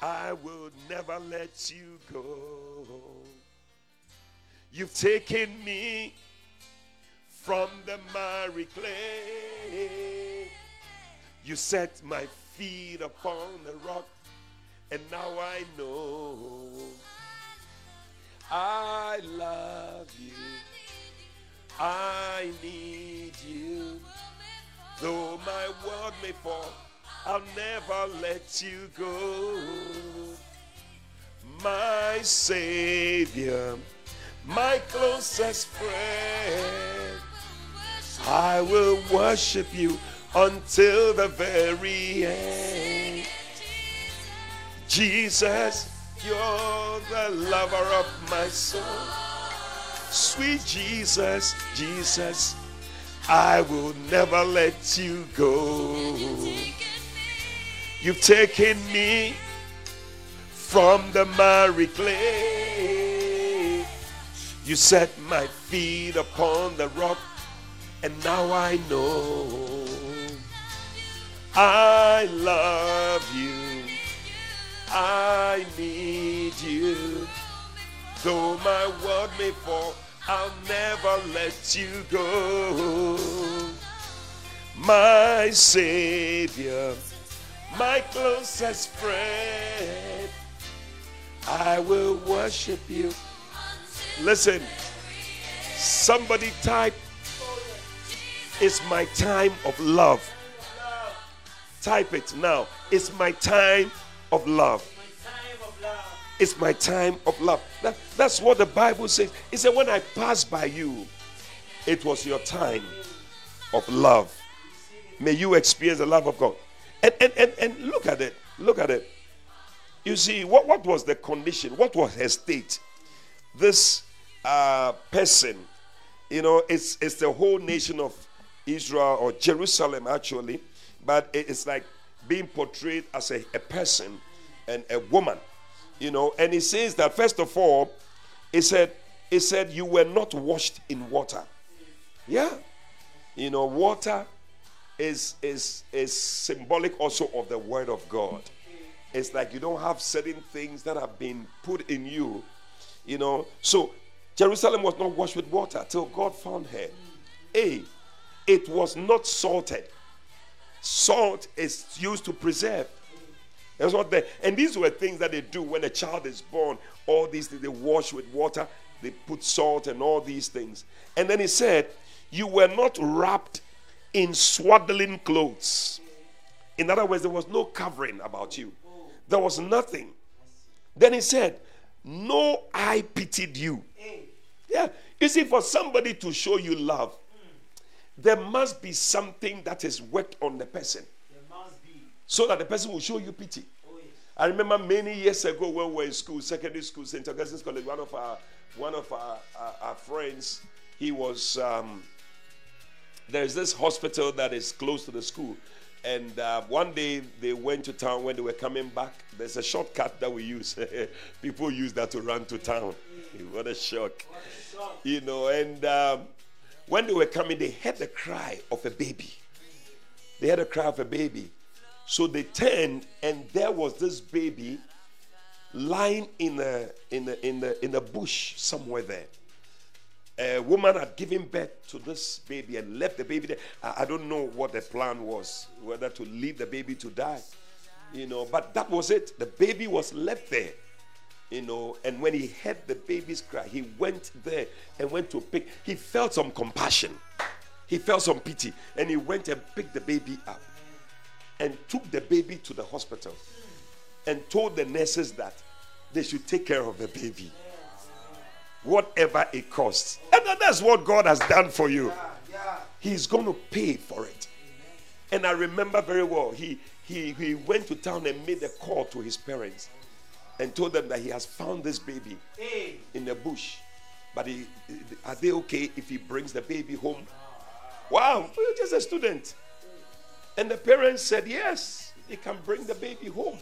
I will never let you go. You've taken me from the miry clay. You set my feet upon the rock, and now I know I love you. I need you. Though my world may fall, I'll never let you go. My Savior, my closest friend. I will worship you until the very end. Jesus, you're the lover of my soul. Sweet Jesus, Jesus, I will never let you go. You've taken me from the miry clay. You set my feet upon the rock, and now I know I love you. I need you. Though my world may fall, I'll never let you go. My Savior, my closest friend, I will worship you. Listen, somebody type, it's my time of love. Type it now. It's my time of love. It's my time of love. That- that's what the Bible says. It said, When I passed by you, it was your time of love. May you experience the love of God. And, and, and, and look at it. Look at it. You see, what, what was the condition? What was her state? This uh, person, you know, it's, it's the whole nation of Israel or Jerusalem actually, but it's like being portrayed as a, a person and a woman, you know. And he says that first of all, he said, he said you were not washed in water. Yeah, you know, water is is is symbolic also of the word of God. It's like you don't have certain things that have been put in you, you know. So Jerusalem was not washed with water till God found her. A, it was not salted. Salt is used to preserve. That's what they and these were things that they do when a child is born. All these things they wash with water, they put salt and all these things. And then he said, You were not wrapped in swaddling clothes. In other words, there was no covering about you. There was nothing. Then he said, No I pitied you. Yeah. You see, for somebody to show you love, there must be something that is worked on the person. So that the person will show you pity. Oh, yes. I remember many years ago when we were in school, secondary school, St. Augustine's College, one of our one of our, our, our friends, he was um, there's this hospital that is close to the school. And uh, one day they went to town when they were coming back. There's a shortcut that we use. People use that to run to town. What a shock. You know, and um, when they were coming, they heard the cry of a baby. They heard a cry of a baby. So they turned, and there was this baby lying in a in a in a in a bush somewhere there. A woman had given birth to this baby and left the baby there. I, I don't know what the plan was, whether to leave the baby to die, you know. But that was it. The baby was left there, you know. And when he heard the baby's cry, he went there and went to pick. He felt some compassion, he felt some pity, and he went and picked the baby up and took the baby to the hospital and told the nurses that they should take care of the baby, whatever it costs. And that's what God has done for you. He's going to pay for it. And I remember very well, he, he, he went to town and made a call to his parents and told them that he has found this baby in the bush. But he, are they okay if he brings the baby home? Wow, you're just a student. And the parents said, yes, they can bring the baby home.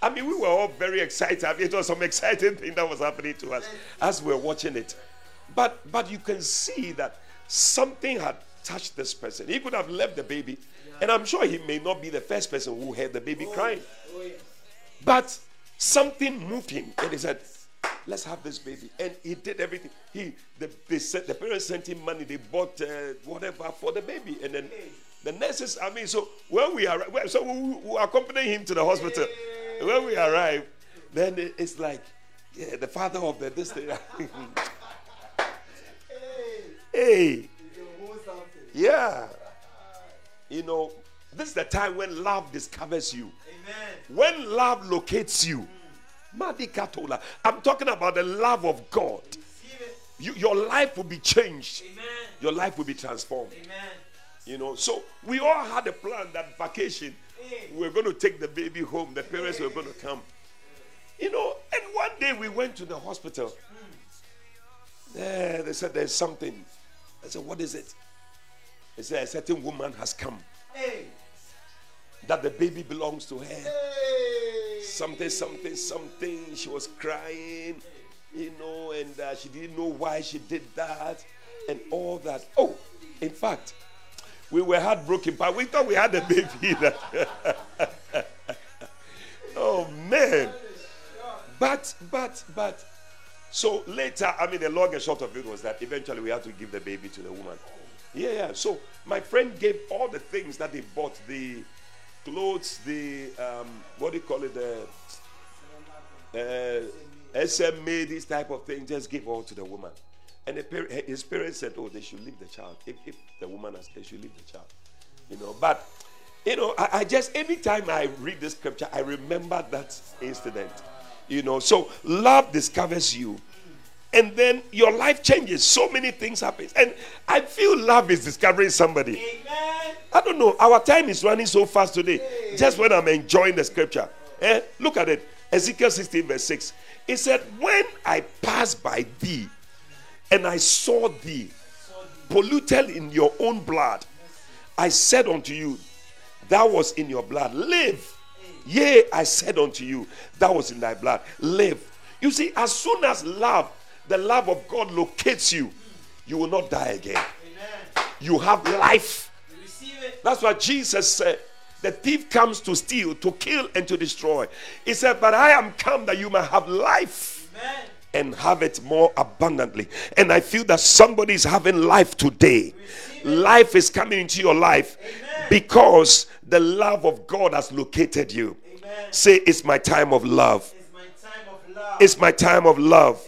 I mean, we were all very excited. It was some exciting thing that was happening to us as we were watching it. but but you can see that something had touched this person. He could have left the baby, and I'm sure he may not be the first person who heard the baby crying. But something moved him, and he said, "Let's have this baby." And he did everything. He the they sent, the parents sent him money. They bought uh, whatever for the baby, and then the nurses. I mean, so when we are so we, we accompany him to the hospital. When we arrive, then it- it's like, yeah, the father of the this thing. hey, yeah. You know, this is the time when love discovers you. When love locates you. Madikatola. I'm talking about the love of God. You, your life will be changed. Your life will be transformed. You know, so we all had a plan that vacation we're going to take the baby home. The parents were going to come. You know, and one day we went to the hospital. Yeah, they said there's something. I said, what is it? They said a certain woman has come. That the baby belongs to her. Something, something, something. She was crying, you know, and uh, she didn't know why she did that and all that. Oh, in fact, we were heartbroken, but we thought we had a baby. oh man. But but but so later, I mean the long and short of it was that eventually we had to give the baby to the woman. Yeah, yeah. So my friend gave all the things that they bought, the clothes, the um, what do you call it, the uh, SMA, this type of thing, just give all to the woman. And the par- his parents said, "Oh, they should leave the child. If, if the woman has, they should leave the child." You know, but you know, I, I just anytime I read this scripture, I remember that incident. You know, so love discovers you, and then your life changes. So many things happen, and I feel love is discovering somebody. I don't know. Our time is running so fast today. Just when I'm enjoying the scripture, eh? Look at it. Ezekiel 16 verse 6. It said, "When I pass by thee." And I saw thee polluted in your own blood. I said unto you, That was in your blood. Live. Yea, I said unto you, That was in thy blood. Live. You see, as soon as love, the love of God locates you, you will not die again. You have life. That's what Jesus said. The thief comes to steal, to kill, and to destroy. He said, But I am come that you may have life and have it more abundantly. And I feel that somebody is having life today. Life is coming into your life because the love of God has located you. Say, It's my time of love. It's my time of love.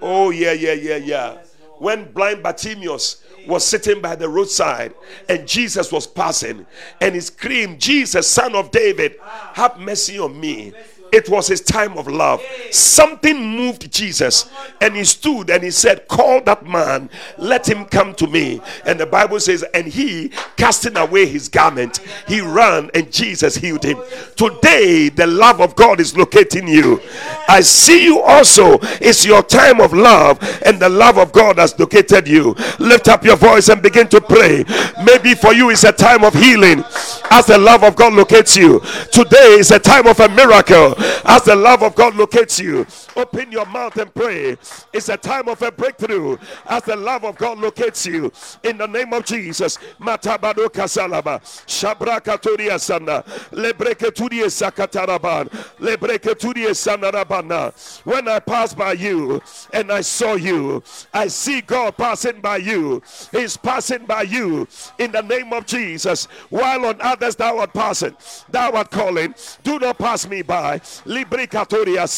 Oh, yeah, yeah, yeah, yeah. When blind Bartimaeus was sitting by the roadside and Jesus was passing and he screamed, Jesus, son of David, have mercy on me. It was his time of love. Something moved Jesus and he stood and he said, Call that man, let him come to me. And the Bible says, And he, casting away his garment, he ran and Jesus healed him. Today, the love of God is locating you. I see you also. It's your time of love, and the love of God has located you. Lift up your voice and begin to pray. Maybe for you, it's a time of healing as the love of God locates you. Today is a time of a miracle as the love of God locates you. Open your mouth and pray. It's a time of a breakthrough as the love of God locates you. In the name of Jesus. Matabado kasalaba. Shabraka turia sana. Lebreke turie sakataraban. Lebreke turie sanarabana. When I pass by you and I saw you, I see God passing by you. He's passing by you in the name of Jesus. While on others thou art passing, thou art calling, do not pass me by. Librikatoria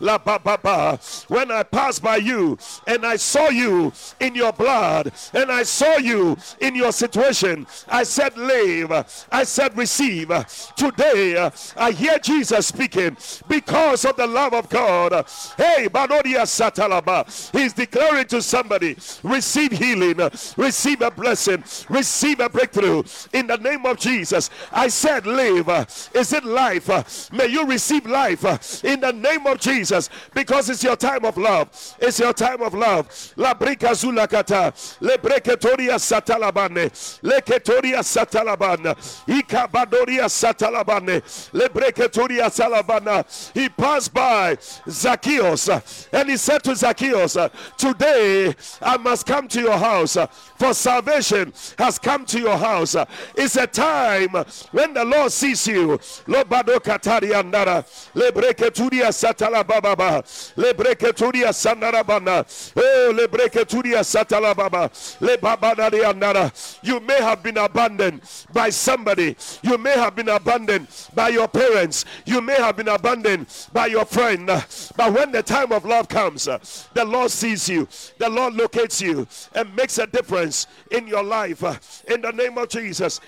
la baba. When I passed by you and I saw you in your blood and I saw you in your situation, I said, Live. I said, Receive. Today, I hear Jesus speaking because of the love of God. Hey, Banodia Satalaba. He's declaring to somebody, Receive healing, receive a blessing, receive a breakthrough in the name of Jesus. I said, Live. Is it life? May you receive life uh, in the name of Jesus because it's your time of love. It's your time of love. La brica zulakata. Le breketoria satalabane. Le ketoria satalabana. Ikabadoria satalabane. Le breketoria salabana. He passed by Zacchaeus uh, and he said to Zacchaeus, uh, Today I must come to your house, for salvation has come to your house. It's a time when the Lord sees you. Lobado katariandara. Lebreketuria satalababa. Lebreketuria sandarabana. Oh, lebreketuria satalababa. Lebabadariandara. You may have been abandoned by somebody. You may have been abandoned by your parents. You may have been abandoned by your friend. But when the time of love comes, the Lord sees you. The Lord locates you and makes a difference in your life. In the name of Jesus.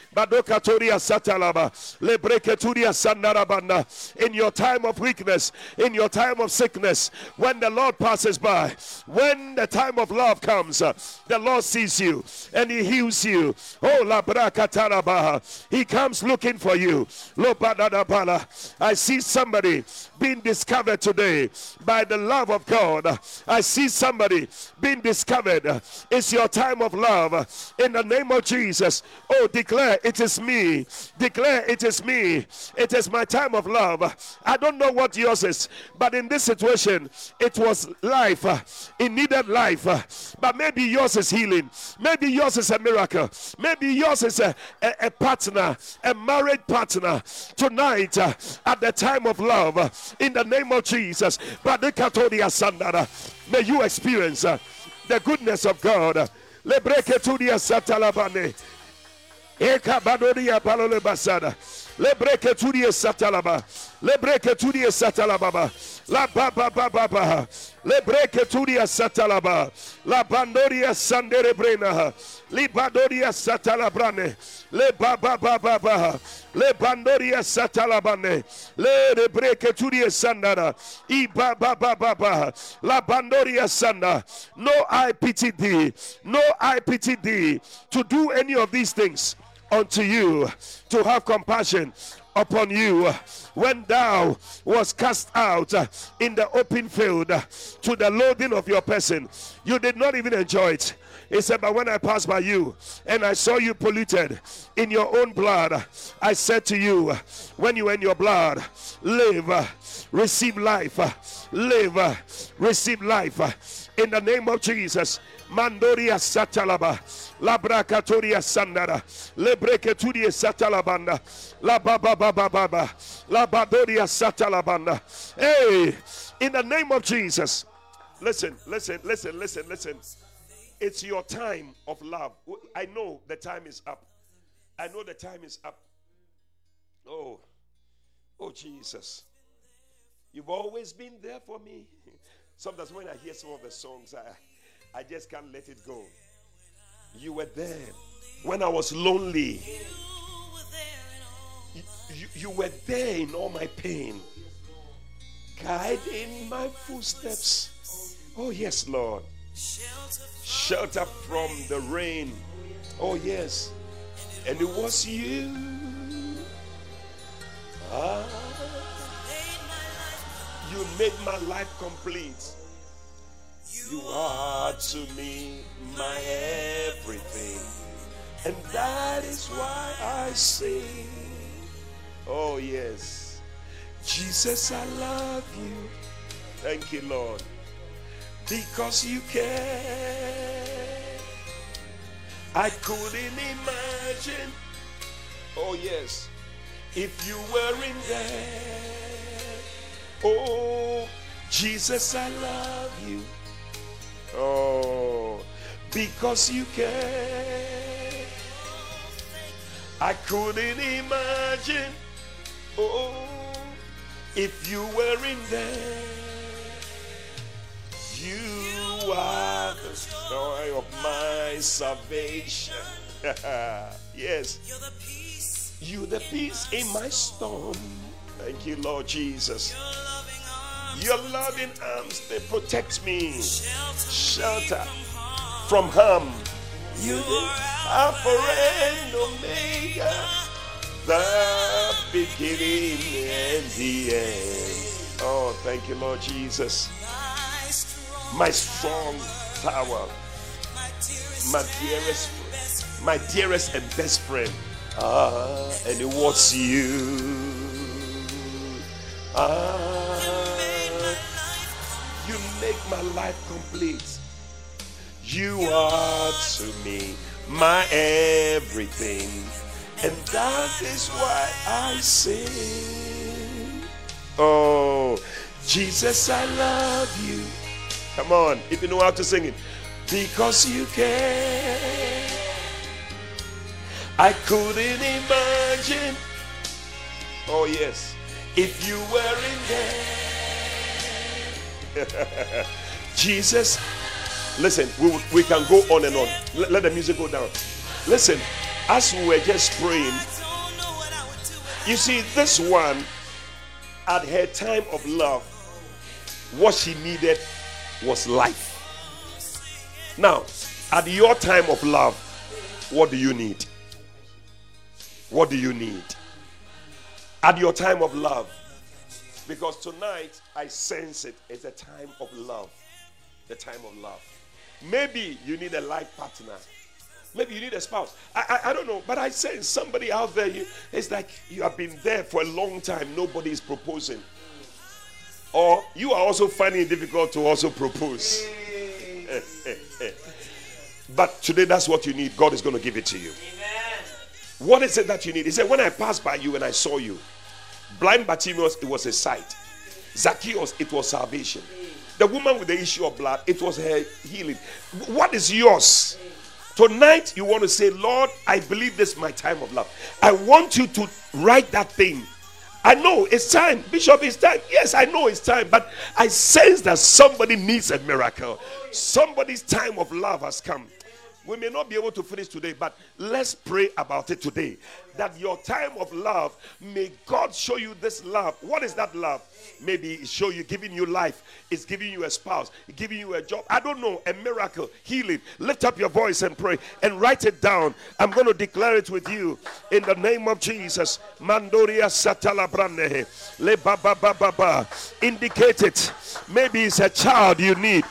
In your time of weakness, in your time of sickness, when the Lord passes by, when the time of love comes, uh, the Lord sees you and He heals you. Oh, la He comes looking for you. I see somebody being discovered today by the love of God. I see somebody being discovered. It's your time of love. In the name of Jesus. Oh, declare it is me. Declare it is me. It is my time of love. I don't know what yours is, but in this situation, it was life. It needed life. But maybe yours is healing. Maybe yours is a miracle. Maybe yours is a, a, a partner, a married partner. Tonight, at the time of love, in the name of Jesus, may you experience uh, the goodness of God. Lebreketudia satalabane. Eka badoria palole basada. Lebreketudia satalaba. Lebreketudia satalababa. La baba baba baba. Lebreketudia satalaba. La bandoria sandere brena. Libadoria satalabrane. Le baba baba baba. Le bandoria satalabane. Le rebreketudia sandara. I baba baba baba. La bandoria sanda. No I pity thee. No I pity thee to do any of these things unto you to have compassion upon you when thou was cast out in the open field to the loathing of your person you did not even enjoy it he said, But when I passed by you and I saw you polluted in your own blood, I said to you, When you in your blood, live, receive life, live, receive life in the name of Jesus. Mandoria Satalaba, Labrakatoria Sandara, Lebreketuria Satalabanda, La Baba Baba Baba, La Badoria Satalabanda. Hey, in the name of Jesus. Listen, listen, listen, listen, listen. It's your time of love. I know the time is up. I know the time is up. Oh, oh, Jesus. You've always been there for me. Sometimes when I hear some of the songs, I, I just can't let it go. You were there when I was lonely. You, you, you were there in all my pain, guiding my footsteps. Oh, yes, Lord. Shelter from the rain. Oh, yes. And it was you. Ah, you made my life complete. You are to me my everything. And that is why I sing. Oh, yes. Jesus, I love you. Thank you, Lord. Because you care. I couldn't imagine. Oh, yes. If you were in there. Oh, Jesus, I love you. Oh, because you care. I couldn't imagine. Oh, if you were in there. You are the joy of my salvation. yes. You the peace in my storm. Thank you, Lord Jesus. Your loving arms, they protect me. Shelter from harm. You are Alpha and Omega. the beginning and the end. Oh, thank you, Lord Jesus. My strong tower, my dearest, my dearest and best friend. Ah, and it was you. Ah, you make my life complete. You are to me my everything, and that is why I sing. Oh, Jesus, I love you. Come on, if you know how to sing it, because you care. I couldn't imagine. Oh, yes, if you were in there. Jesus, listen, we, we can go on and on. Let, let the music go down. Listen, as we were just praying, you see, this one, at her time of love, what she needed was life. Now, at your time of love, what do you need? What do you need? At your time of love. Because tonight, I sense it. It's a time of love. The time of love. Maybe you need a life partner. Maybe you need a spouse. I, I, I don't know, but I sense somebody out there. You, it's like you have been there for a long time. Nobody is proposing. Or you are also finding it difficult to also propose. but today, that's what you need. God is going to give it to you. Amen. What is it that you need? He said, When I passed by you and I saw you, blind Bartimaeus, it was a sight. Zacchaeus, it was salvation. The woman with the issue of blood, it was her healing. What is yours? Tonight, you want to say, Lord, I believe this is my time of love. I want you to write that thing. I know it's time. Bishop, it's time. Yes, I know it's time. But I sense that somebody needs a miracle. Somebody's time of love has come. We may not be able to finish today, but let's pray about it today. That your time of love, may God show you this love. What is that love? Maybe show you giving you life, it's giving you a spouse, giving you a job. I don't know, a miracle, healing. Lift up your voice and pray and write it down. I'm going to declare it with you in the name of Jesus. Mandoria satala brandehe. Le baba baba ba. Indicate it. Maybe it's a child you need.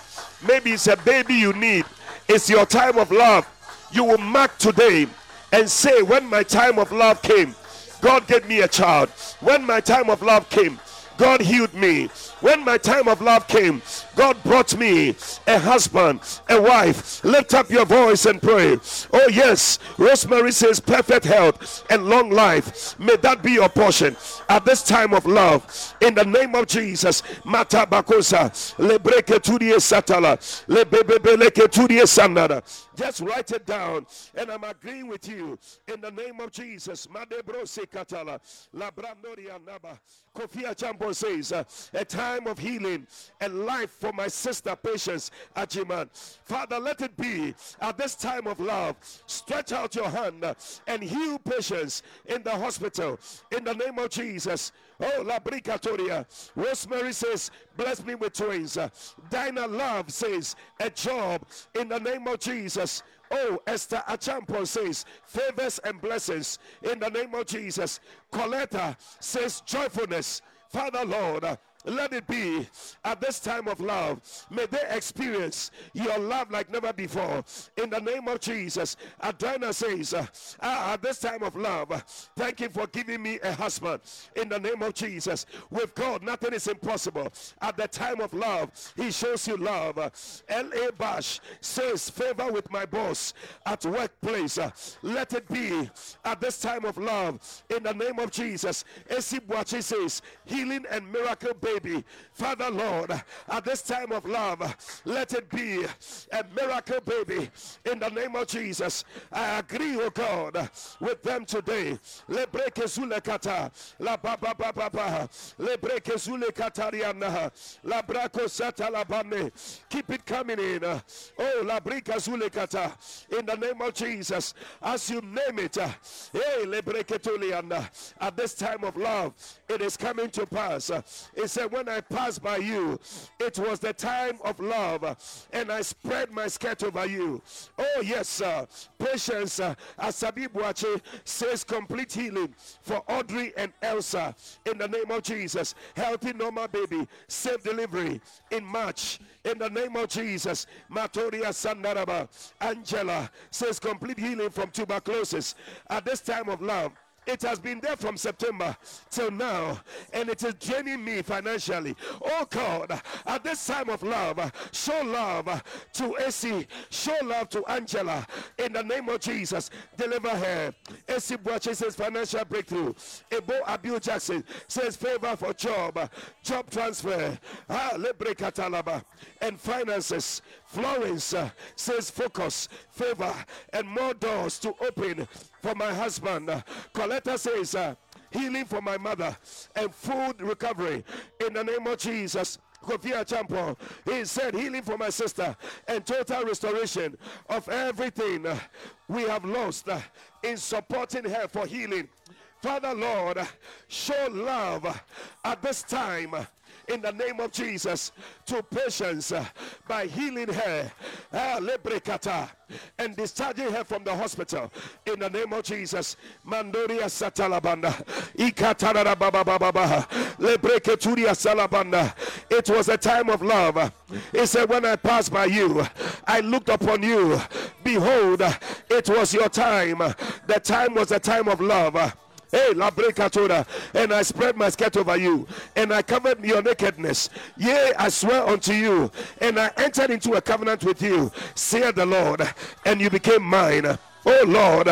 Maybe it's a baby you need. It's your time of love. You will mark today and say, When my time of love came, God gave me a child. When my time of love came, God healed me. When my time of love came, God brought me a husband, a wife. Lift up your voice and pray. Oh, yes. Rosemary says, perfect health and long life. May that be your portion at this time of love. In the name of Jesus. Mata bakosa. Satala. Just write it down. And I'm agreeing with you. In the name of Jesus. Madebro sekatala. Labrandoria naba. Kofi Achampo says, a time of healing and life for my sister Patience Ajiman. Father, let it be at this time of love. Stretch out your hand and heal Patience in the hospital in the name of Jesus. Oh, La Bricatoria. Rosemary says, Bless me with twins. Dinah Love says, A job in the name of Jesus. Oh, Esther Achampo says, favors and blessings in the name of Jesus. Coletta says, joyfulness. Father, Lord, let it be at this time of love. May they experience your love like never before. In the name of Jesus. Adina says, uh, ah, at this time of love, thank you for giving me a husband. In the name of Jesus. With God, nothing is impossible. At the time of love, He shows you love. L.A. Bash says, favor with my boss at workplace. Let it be at this time of love. In the name of Jesus. Esibwachi says, healing and miracle baby. Father, Lord, at this time of love, let it be a miracle baby in the name of Jesus. I agree, oh God, with them today. La baba baba baba, lebreke zulekatariana, la braco sata. Keep it coming in. Oh, la brica zulekata, in the name of Jesus. As you name it, hey, lebreke tuliana, at this time of love, it is coming to pass. It's said, When I passed by you, it was the time of love, and I spread my skirt over you. Oh, yes, sir. Patience, uh, Asabi Buache says complete healing for Audrey and Elsa in the name of Jesus. Healthy, normal baby, safe delivery in March in the name of Jesus. Matoria Sandaraba. Angela says complete healing from tuberculosis at this time of love. It has been there from September till now, and it is draining me financially. Oh God, at this time of love, show love to AC, show love to Angela in the name of Jesus. Deliver her. AC Boache says financial breakthrough. Ebo Abiu Jackson says favor for job, job transfer, ah, and finances. Florence uh, says focus, favor, and more doors to open for my husband. Uh, Coletta says uh, healing for my mother and food recovery in the name of Jesus. Kofi Achampo, he said healing for my sister and total restoration of everything we have lost uh, in supporting her for healing. Father Lord, show love at this time in the name of Jesus to patience uh, by healing her uh, and discharging her from the hospital in the name of Jesus. Mandoria satalabanda baba lebreketuria salabanda. It was a time of love. He said, When I passed by you, I looked upon you. Behold, it was your time. The time was a time of love. Hey, la and I spread my skirt over you, and I covered your nakedness. Yea, I swear unto you, and I entered into a covenant with you, saith the Lord, and you became mine. Oh Lord,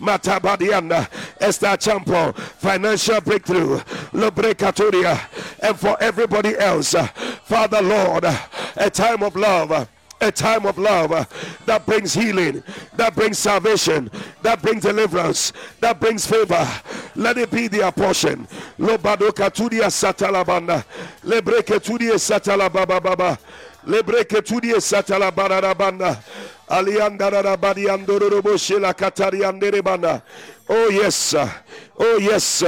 Matabadianda, Esther Champo, financial breakthrough, Lobrecatoria, and for everybody else, Father Lord, a time of love a time of love uh, that brings healing, that brings salvation, that brings deliverance, that brings favor. Let it be their portion. Lobadoka tudia satalabanda, lebreke tudia satalababa baba, lebreke tudia katariandere banda. Oh yes, oh yes,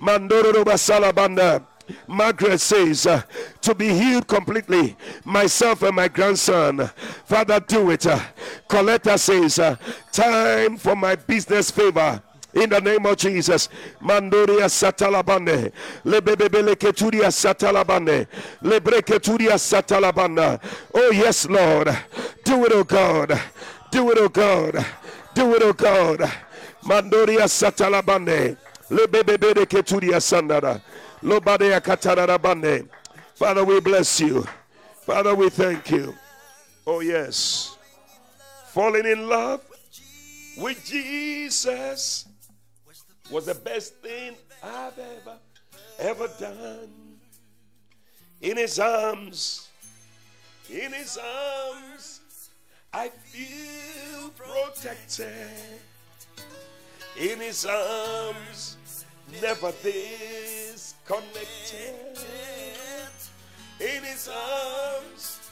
mandoro basalabanda. Margaret says, uh, to be healed completely, myself and my grandson. Father, do it. Uh, Coletta says, uh, time for my business favor. In the name of Jesus, Mandoria Satalabande, Lebebele Keturia Satalabande, Lebreketuria Satalabanda. Oh, yes, Lord. Do it, oh God. Do it, oh God. Do it, oh God. Mandoria Satalabande, Lebebele Keturia Sandara. Father, we bless you. Father, we thank you. Oh, yes. Falling in love with Jesus was the best thing I've ever, ever done. In his arms, in his arms, I feel protected. In his arms, never this connected in his arms.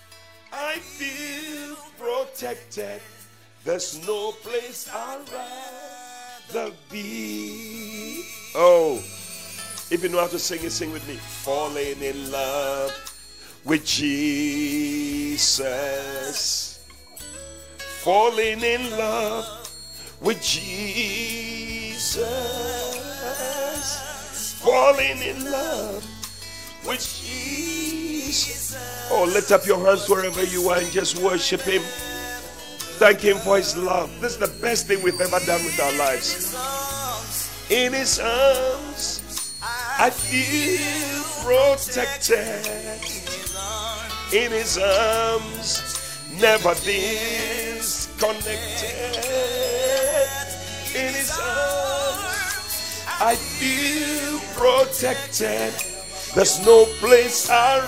I feel protected. There's no place I'd rather be. Oh, if you know how to sing it, sing with me. Falling in love with Jesus. Falling in love with Jesus falling in love with Jesus. Oh, lift up your hands wherever you are and just worship Him. Thank Him for His love. This is the best thing we've ever done with our lives. In His arms, I feel protected. In His arms, never disconnected. In His arms, I feel protected. There's no place I'd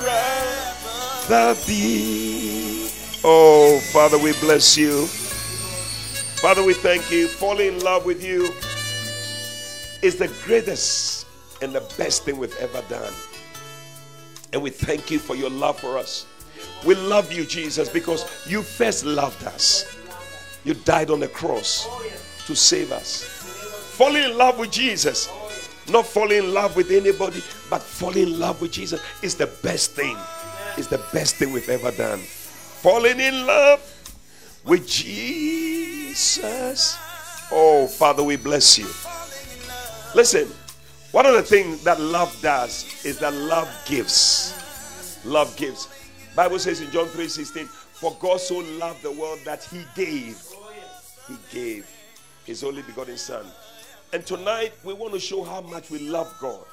rather be. Oh, Father, we bless you. Father, we thank you. Falling in love with you is the greatest and the best thing we've ever done. And we thank you for your love for us. We love you, Jesus, because you first loved us. You died on the cross to save us falling in love with Jesus Not fall in love with anybody, but fall in love with Jesus is the best thing. It's the best thing we've ever done. Falling in love with Jesus. Oh, Father, we bless you. Listen, one of the things that love does is that love gives. Love gives. Bible says in John 3:16, for God so loved the world that he gave. He gave his only begotten son. And tonight we want to show how much we love God.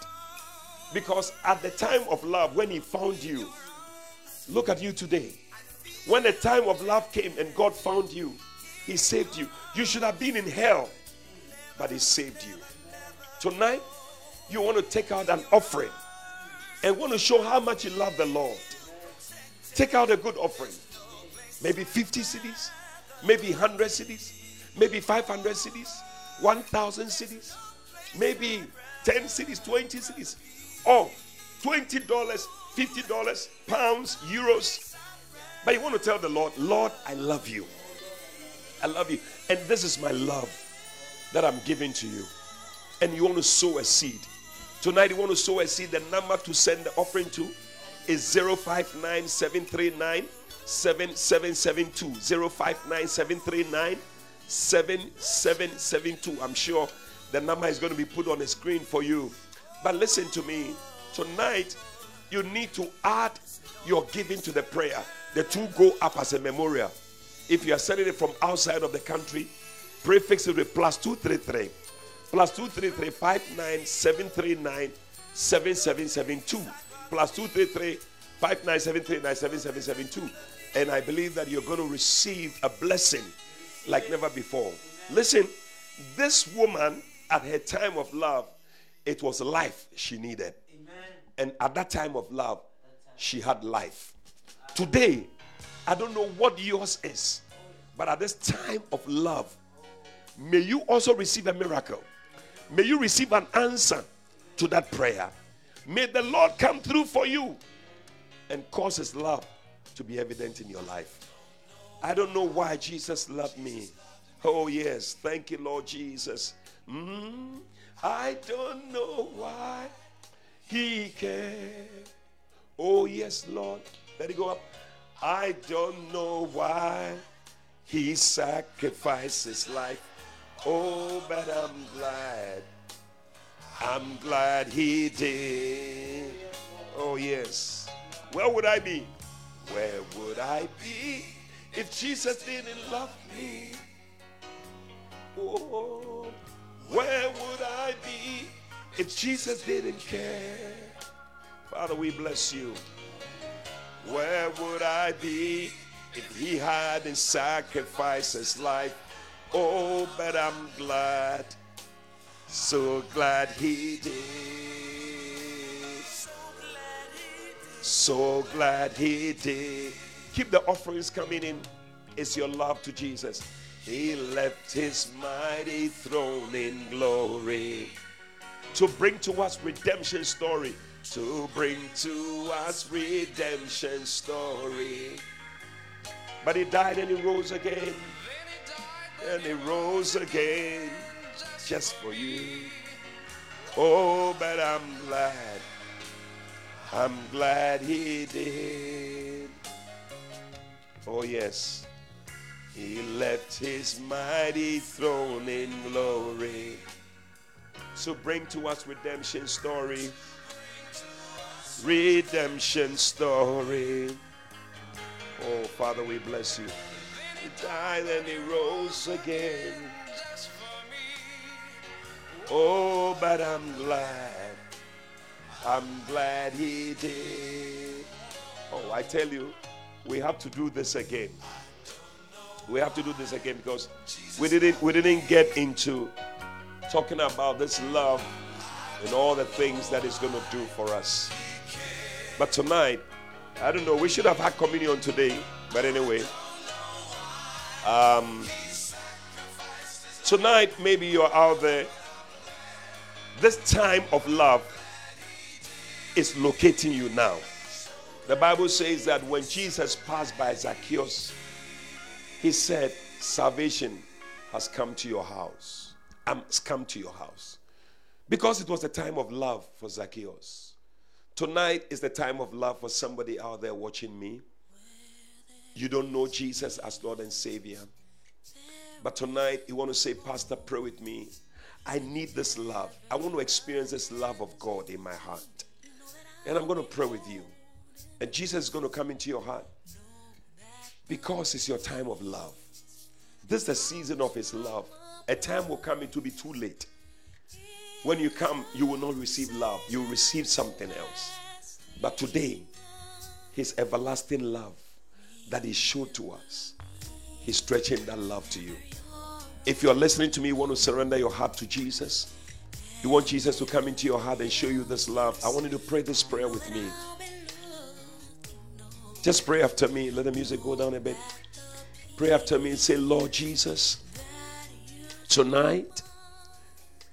Because at the time of love, when he found you, look at you today. When the time of love came and God found you, he saved you. You should have been in hell, but he saved you. Tonight, you want to take out an offering and want to show how much you love the Lord. Take out a good offering. Maybe 50 cedis, maybe 100 cedis, maybe 500 cedis, 1,000 cedis, maybe 10 cedis, 20 cedis, or $20, $50, pounds, euros. But you want to tell the Lord, Lord, I love you. I love you. And this is my love that I'm giving to you and you want to sow a seed. Tonight, you want to sow a seed. The number to send the offering to is 059 739 7772. 059 739 7772. I'm sure the number is going to be put on the screen for you. But listen to me. Tonight, you need to add your giving to the prayer. The two go up as a memorial. If you are sending it from outside of the country, prefix it with plus 233 plus 233 59739 7772 plus 233 59739 7772 and I believe that you're going to receive a blessing like never before. Listen, this woman at her time of love, it was life she needed. And at that time of love, she had life. Today, I don't know what yours is, but at this time of love, may you also receive a miracle. May you receive an answer to that prayer. May the Lord come through for you and cause his love to be evident in your life. I don't know why Jesus loved me. Oh, yes. Thank you, Lord Jesus. Mm, I don't know why he cared. Oh, yes, Lord. Let it go up. I don't know why he sacrificed his life Oh, but I'm glad. I'm glad he did. Oh, yes. Where would I be? Where would I be if Jesus didn't love me? Oh, where would I be if Jesus didn't care? Father, we bless you. Where would I be if he hadn't sacrificed his life Oh, but I'm glad, so glad he did. So glad he did. Keep the offerings coming in. is your love to Jesus. He left his mighty throne in glory to bring to us redemption story. To bring to us redemption story. But he died and he rose again and he rose again just for you. Oh, but I'm glad. I'm glad he did. Oh, yes. He left his mighty throne in glory. So bring to us redemption story. Redemption story. Oh, Father, we bless you. He died and he rose again. Oh, but I'm glad. I'm glad he did. Oh, I tell you, we have to do this again. We have to do this again because we didn't we didn't get into talking about this love and all the things that it's going to do for us. But tonight, I don't know, we should have had communion today, but anyway, um, tonight, maybe you're out there. This time of love is locating you now. The Bible says that when Jesus passed by Zacchaeus, he said, Salvation has come to your house. Um, has come to your house. Because it was a time of love for Zacchaeus. Tonight is the time of love for somebody out there watching me. You don't know Jesus as Lord and Savior. But tonight you want to say, Pastor, pray with me. I need this love. I want to experience this love of God in my heart. And I'm going to pray with you. And Jesus is going to come into your heart because it's your time of love. This is the season of His love. A time will come, it will be too late. When you come, you will not receive love, you will receive something else. But today, His everlasting love that He showed to us, He's stretching that love to you. If you're listening to me, you want to surrender your heart to Jesus, you want Jesus to come into your heart and show you this love, I want you to pray this prayer with me. Just pray after me. Let the music go down a bit. Pray after me and say, Lord Jesus, tonight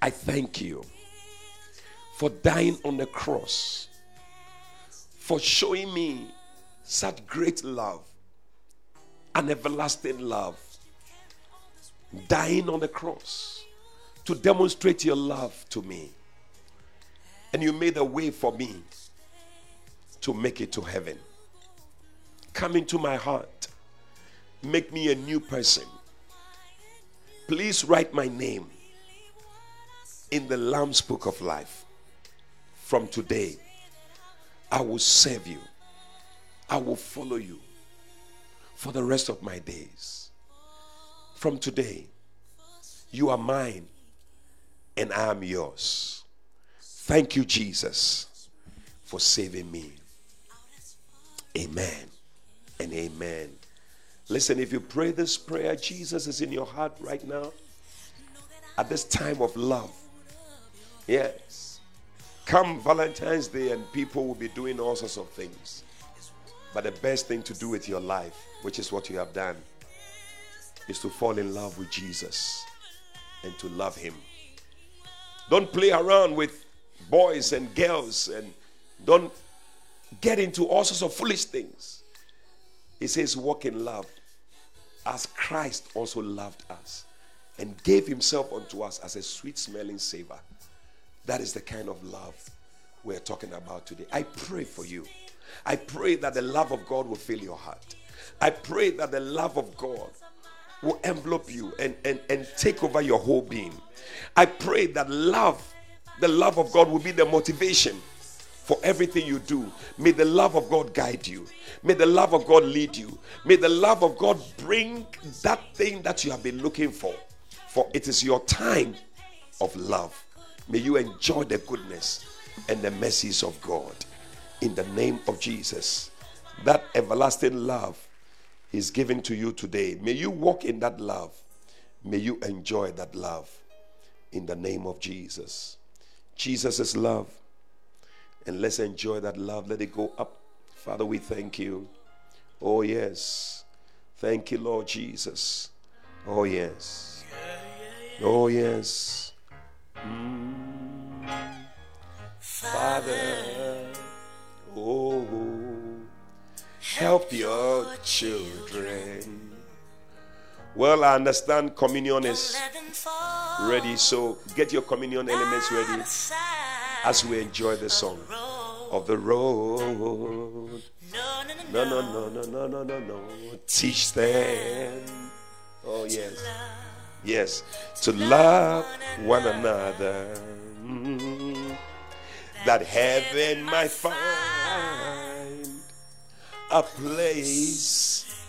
I thank you for dying on the cross, for showing me such great love, an everlasting love, dying on the cross to demonstrate your love to me. And you made a way for me to make it to heaven. Come into my heart. Make me a new person. Please write my name in the Lamb's Book of Life. From today, I will serve you. I will follow you for the rest of my days. From today, you are mine and I am yours. Thank you, Jesus, for saving me. Amen and amen. Listen, if you pray this prayer, Jesus is in your heart right now at this time of love. Yes. Come Valentine's Day, and people will be doing all sorts of things. But the best thing to do with your life, which is what you have done, is to fall in love with Jesus and to love Him. Don't play around with boys and girls and don't get into all sorts of foolish things. He says, Walk in love as Christ also loved us and gave himself unto us as a sweet smelling savor. That is the kind of love we're talking about today. I pray for you. I pray that the love of God will fill your heart. I pray that the love of God will envelop you and, and, and take over your whole being. I pray that love, the love of God, will be the motivation for everything you do. May the love of God guide you. May the love of God lead you. May the love of God bring that thing that you have been looking for. For it is your time of love. May you enjoy the goodness and the mercies of God. In the name of Jesus, that everlasting love is given to you today. May you walk in that love. May you enjoy that love. In the name of Jesus. Jesus love. And let's enjoy that love. Let it go up. Father, we thank you. Oh, yes. Thank you, Lord Jesus. Oh, yes. Oh, yes. Mm. Father, oh, help your children. Well, I understand communion is ready, so get your communion elements ready as we enjoy the song of the road. No, no, no, no, no, no, no, no. Teach them. Oh, yes. Yes. To love one another. Mm. That heaven might find a place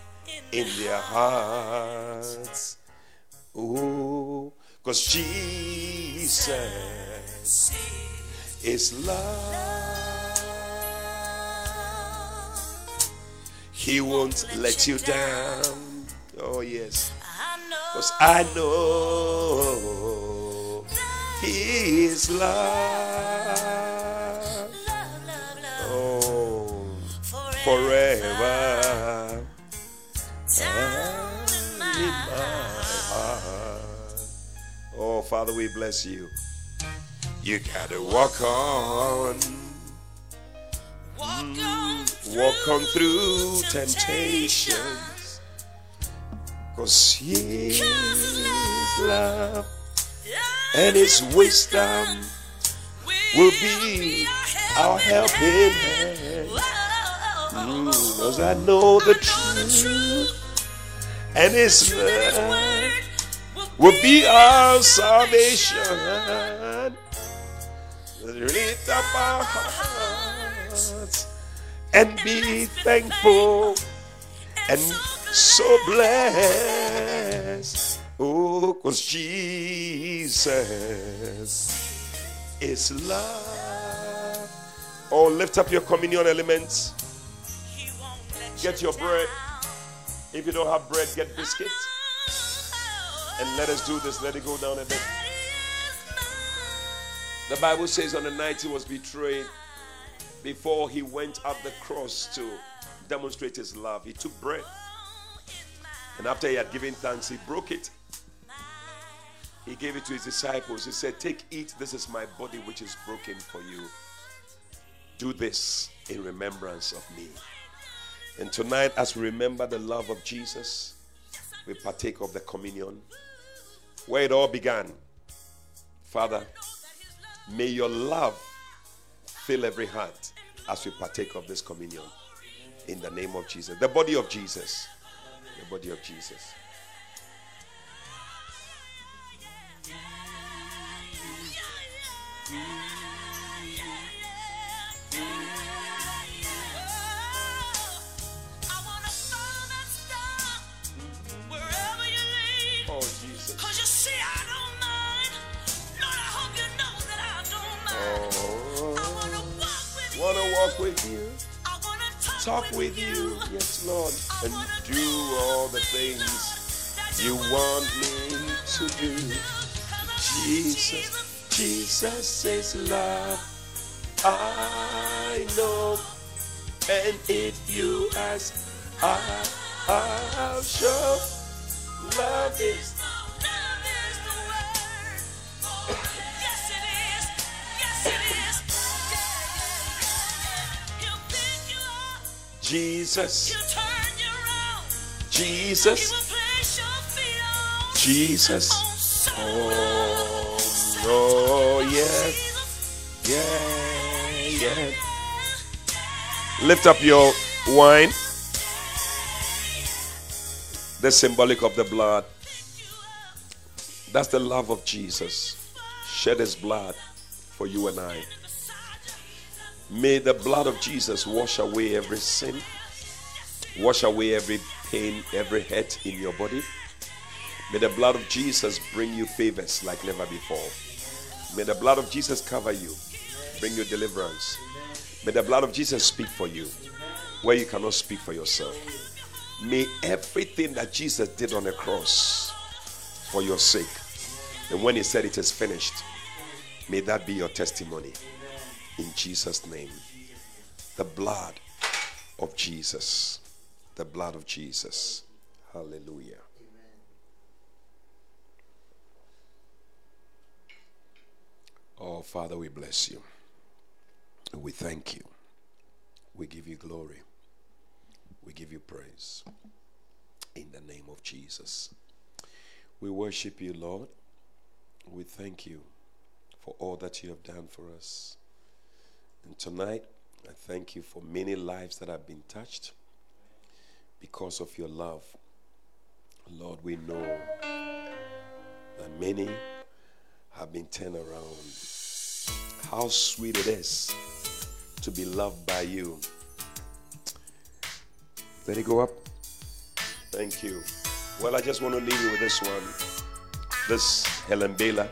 in their hearts. Oh, because Jesus is love. He won't let you down. Oh, yes. Because I know He is love. Oh, forever. Oh, Father, we bless you. You gotta walk on. Mm, walk on through temptations. Cause He His love and His wisdom will be our helping hand. Mm, Cause I know the truth and His word will be our salvation. Lift up our hearts and be thankful and so blessed. Oh, cause Jesus is love. Oh, lift up your communion elements. Get your bread. If you don't have bread, get biscuits. And let us do this. Let it go down a bit. The Bible says on the night he was betrayed, before he went up the cross to demonstrate his love, he took bread. And after he had given thanks, he broke it. He gave it to his disciples. He said, Take, eat. This is my body, which is broken for you. Do this in remembrance of me. And tonight, as we remember the love of Jesus, we partake of the communion where it all began. Father, may your love fill every heart as we partake of this communion. In the name of Jesus. The body of Jesus. The body of Jesus. Talk, with you, yes, Lord, and do all the things you want me to do. Jesus, Jesus is love. I know, and if you ask, I, I'll show. Love is Jesus, He'll turn you around. He Jesus, will place your feet on. Jesus. Oh, oh, yes, yeah, yeah. Lift up your wine. The symbolic of the blood. That's the love of Jesus. Shed his blood for you and I. May the blood of Jesus wash away every sin, wash away every pain, every hurt in your body. May the blood of Jesus bring you favors like never before. May the blood of Jesus cover you, bring you deliverance. May the blood of Jesus speak for you where you cannot speak for yourself. May everything that Jesus did on the cross for your sake, and when he said it is finished, may that be your testimony. In Jesus' name. The blood of Jesus. The blood of Jesus. Hallelujah. Oh, Father, we bless you. We thank you. We give you glory. We give you praise. In the name of Jesus. We worship you, Lord. We thank you for all that you have done for us. And tonight, I thank you for many lives that have been touched because of your love. Lord, we know that many have been turned around. How sweet it is to be loved by you. Let it go up. Thank you. Well, I just want to leave you with this one. This Helen Baylor.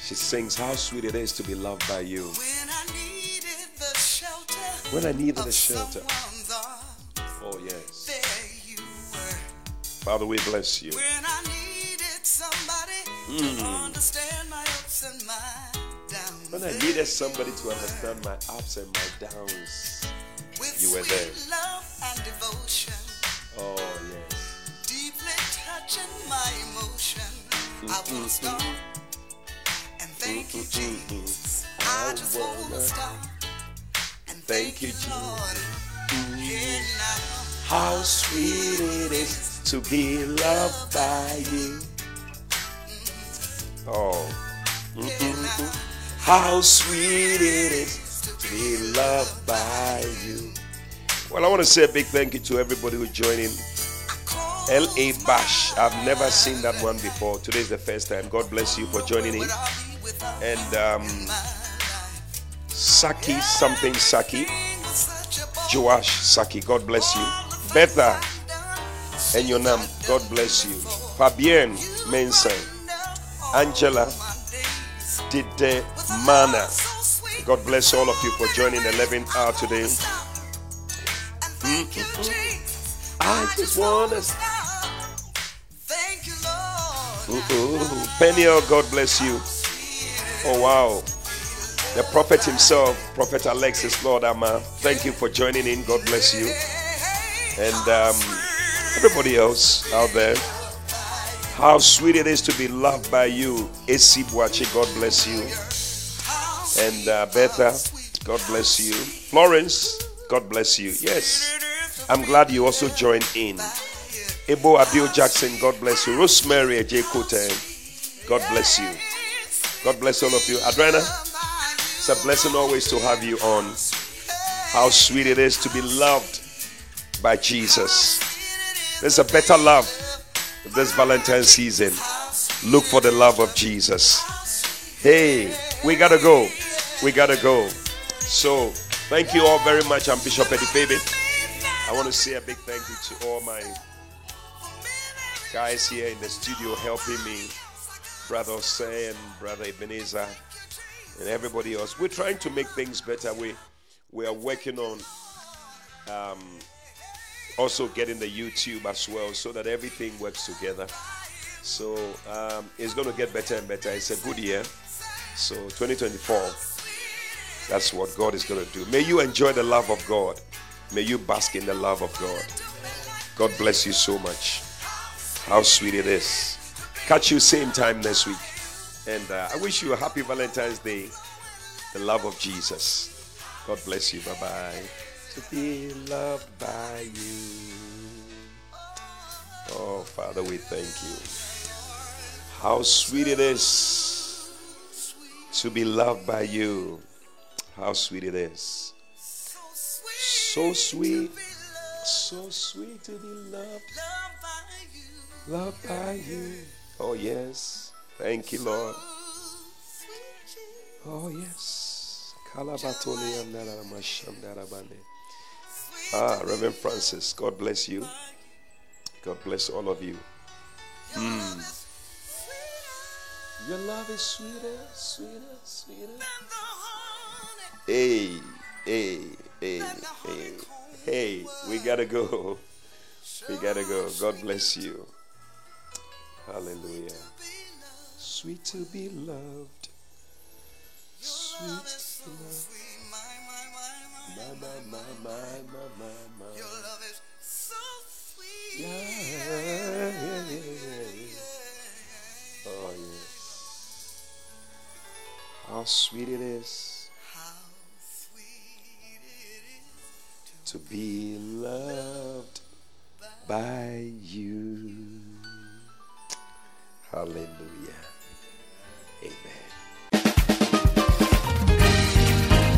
She sings, How sweet it is to be loved by you. When I needed a shelter. Oh, yes. there you were. Father, we bless you. When I needed somebody to hmm. understand my ups and my downs. When I needed somebody to understand my ups and my downs. With you were sweet there. love and devotion, Oh, yes. deeply touching my emotion. I mm, wanna mm, mm. stop and thank you, Jesus. I just wanna stop thank you, now. How sweet it is to be loved by you. Oh. Now. How sweet it is to be loved by you. Well, I want to say a big thank you to everybody who joined in. L.A. Bash. I've never seen that one before. Today's the first time. God bless you for joining in. And um, Saki something Saki. Joash Saki. God bless you. Betha and your name. God bless you. Fabienne Mensa. Angela Dide Mana. God bless all of you for joining the 11th hour today. Mm-hmm. I just want to. Thank you, Lord. Peniel, God bless you. Oh, wow. The prophet himself, Prophet Alexis Lord Amma, thank you for joining in. God bless you. And um, everybody else out there, how sweet it is to be loved by you. Esibwachi, God bless you. And uh, Betha, God bless you. Florence, God bless you. Yes, I'm glad you also joined in. Ebo Abil Jackson, God bless you. Rosemary J. Kote, God bless you. God bless all of you. Adrena, it's a blessing always to have you on. How sweet it is to be loved by Jesus. There's a better love this Valentine's season. Look for the love of Jesus. Hey, we gotta go. We gotta go. So, thank you all very much. I'm Bishop Eddie Fabin. I want to say a big thank you to all my guys here in the studio helping me, Brother and Brother Ebenezer, and everybody else. We're trying to make things better. We we are working on um, also getting the YouTube as well, so that everything works together. So um, it's going to get better and better. It's a good year. So 2024, that's what God is going to do. May you enjoy the love of God. May you bask in the love of God. God bless you so much. How sweet it is. Catch you same time next week. And uh, I wish you a happy Valentine's Day. The love of Jesus. God bless you. Bye bye. To be loved by you. Oh, Father, we thank you. How sweet it is to be loved by you. How sweet it is. So sweet. So sweet to be loved. Loved by you. Oh, yes. Thank you, Lord. Oh, yes. Ah, Reverend Francis, God bless you. God bless all of you. Mm. Your love is sweeter, sweeter, sweeter. Hey, hey, hey, hey, hey, we gotta go. We gotta go. God bless you. Hallelujah. Sweet to be loved. Sweet to. My, my, my, my, my, my, my. Your love is so sweet. Yeah, yeah, yeah, yeah. Oh, yes. How sweet it is to be loved by you. Hallelujah.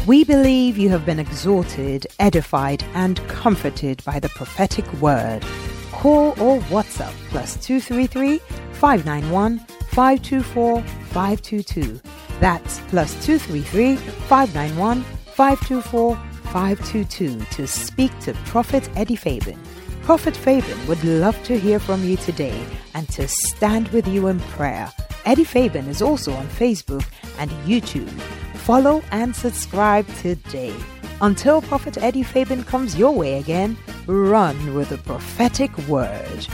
We believe you have been exhorted, edified, and comforted by the prophetic word. Call or WhatsApp plus 233 591 524 522. That's plus 233 591 524 522 to speak to Prophet Eddie Fabin. Prophet Fabin would love to hear from you today and to stand with you in prayer. Eddie Fabin is also on Facebook and YouTube. Follow and subscribe today. Until Prophet Eddie Fabin comes your way again, run with the prophetic word.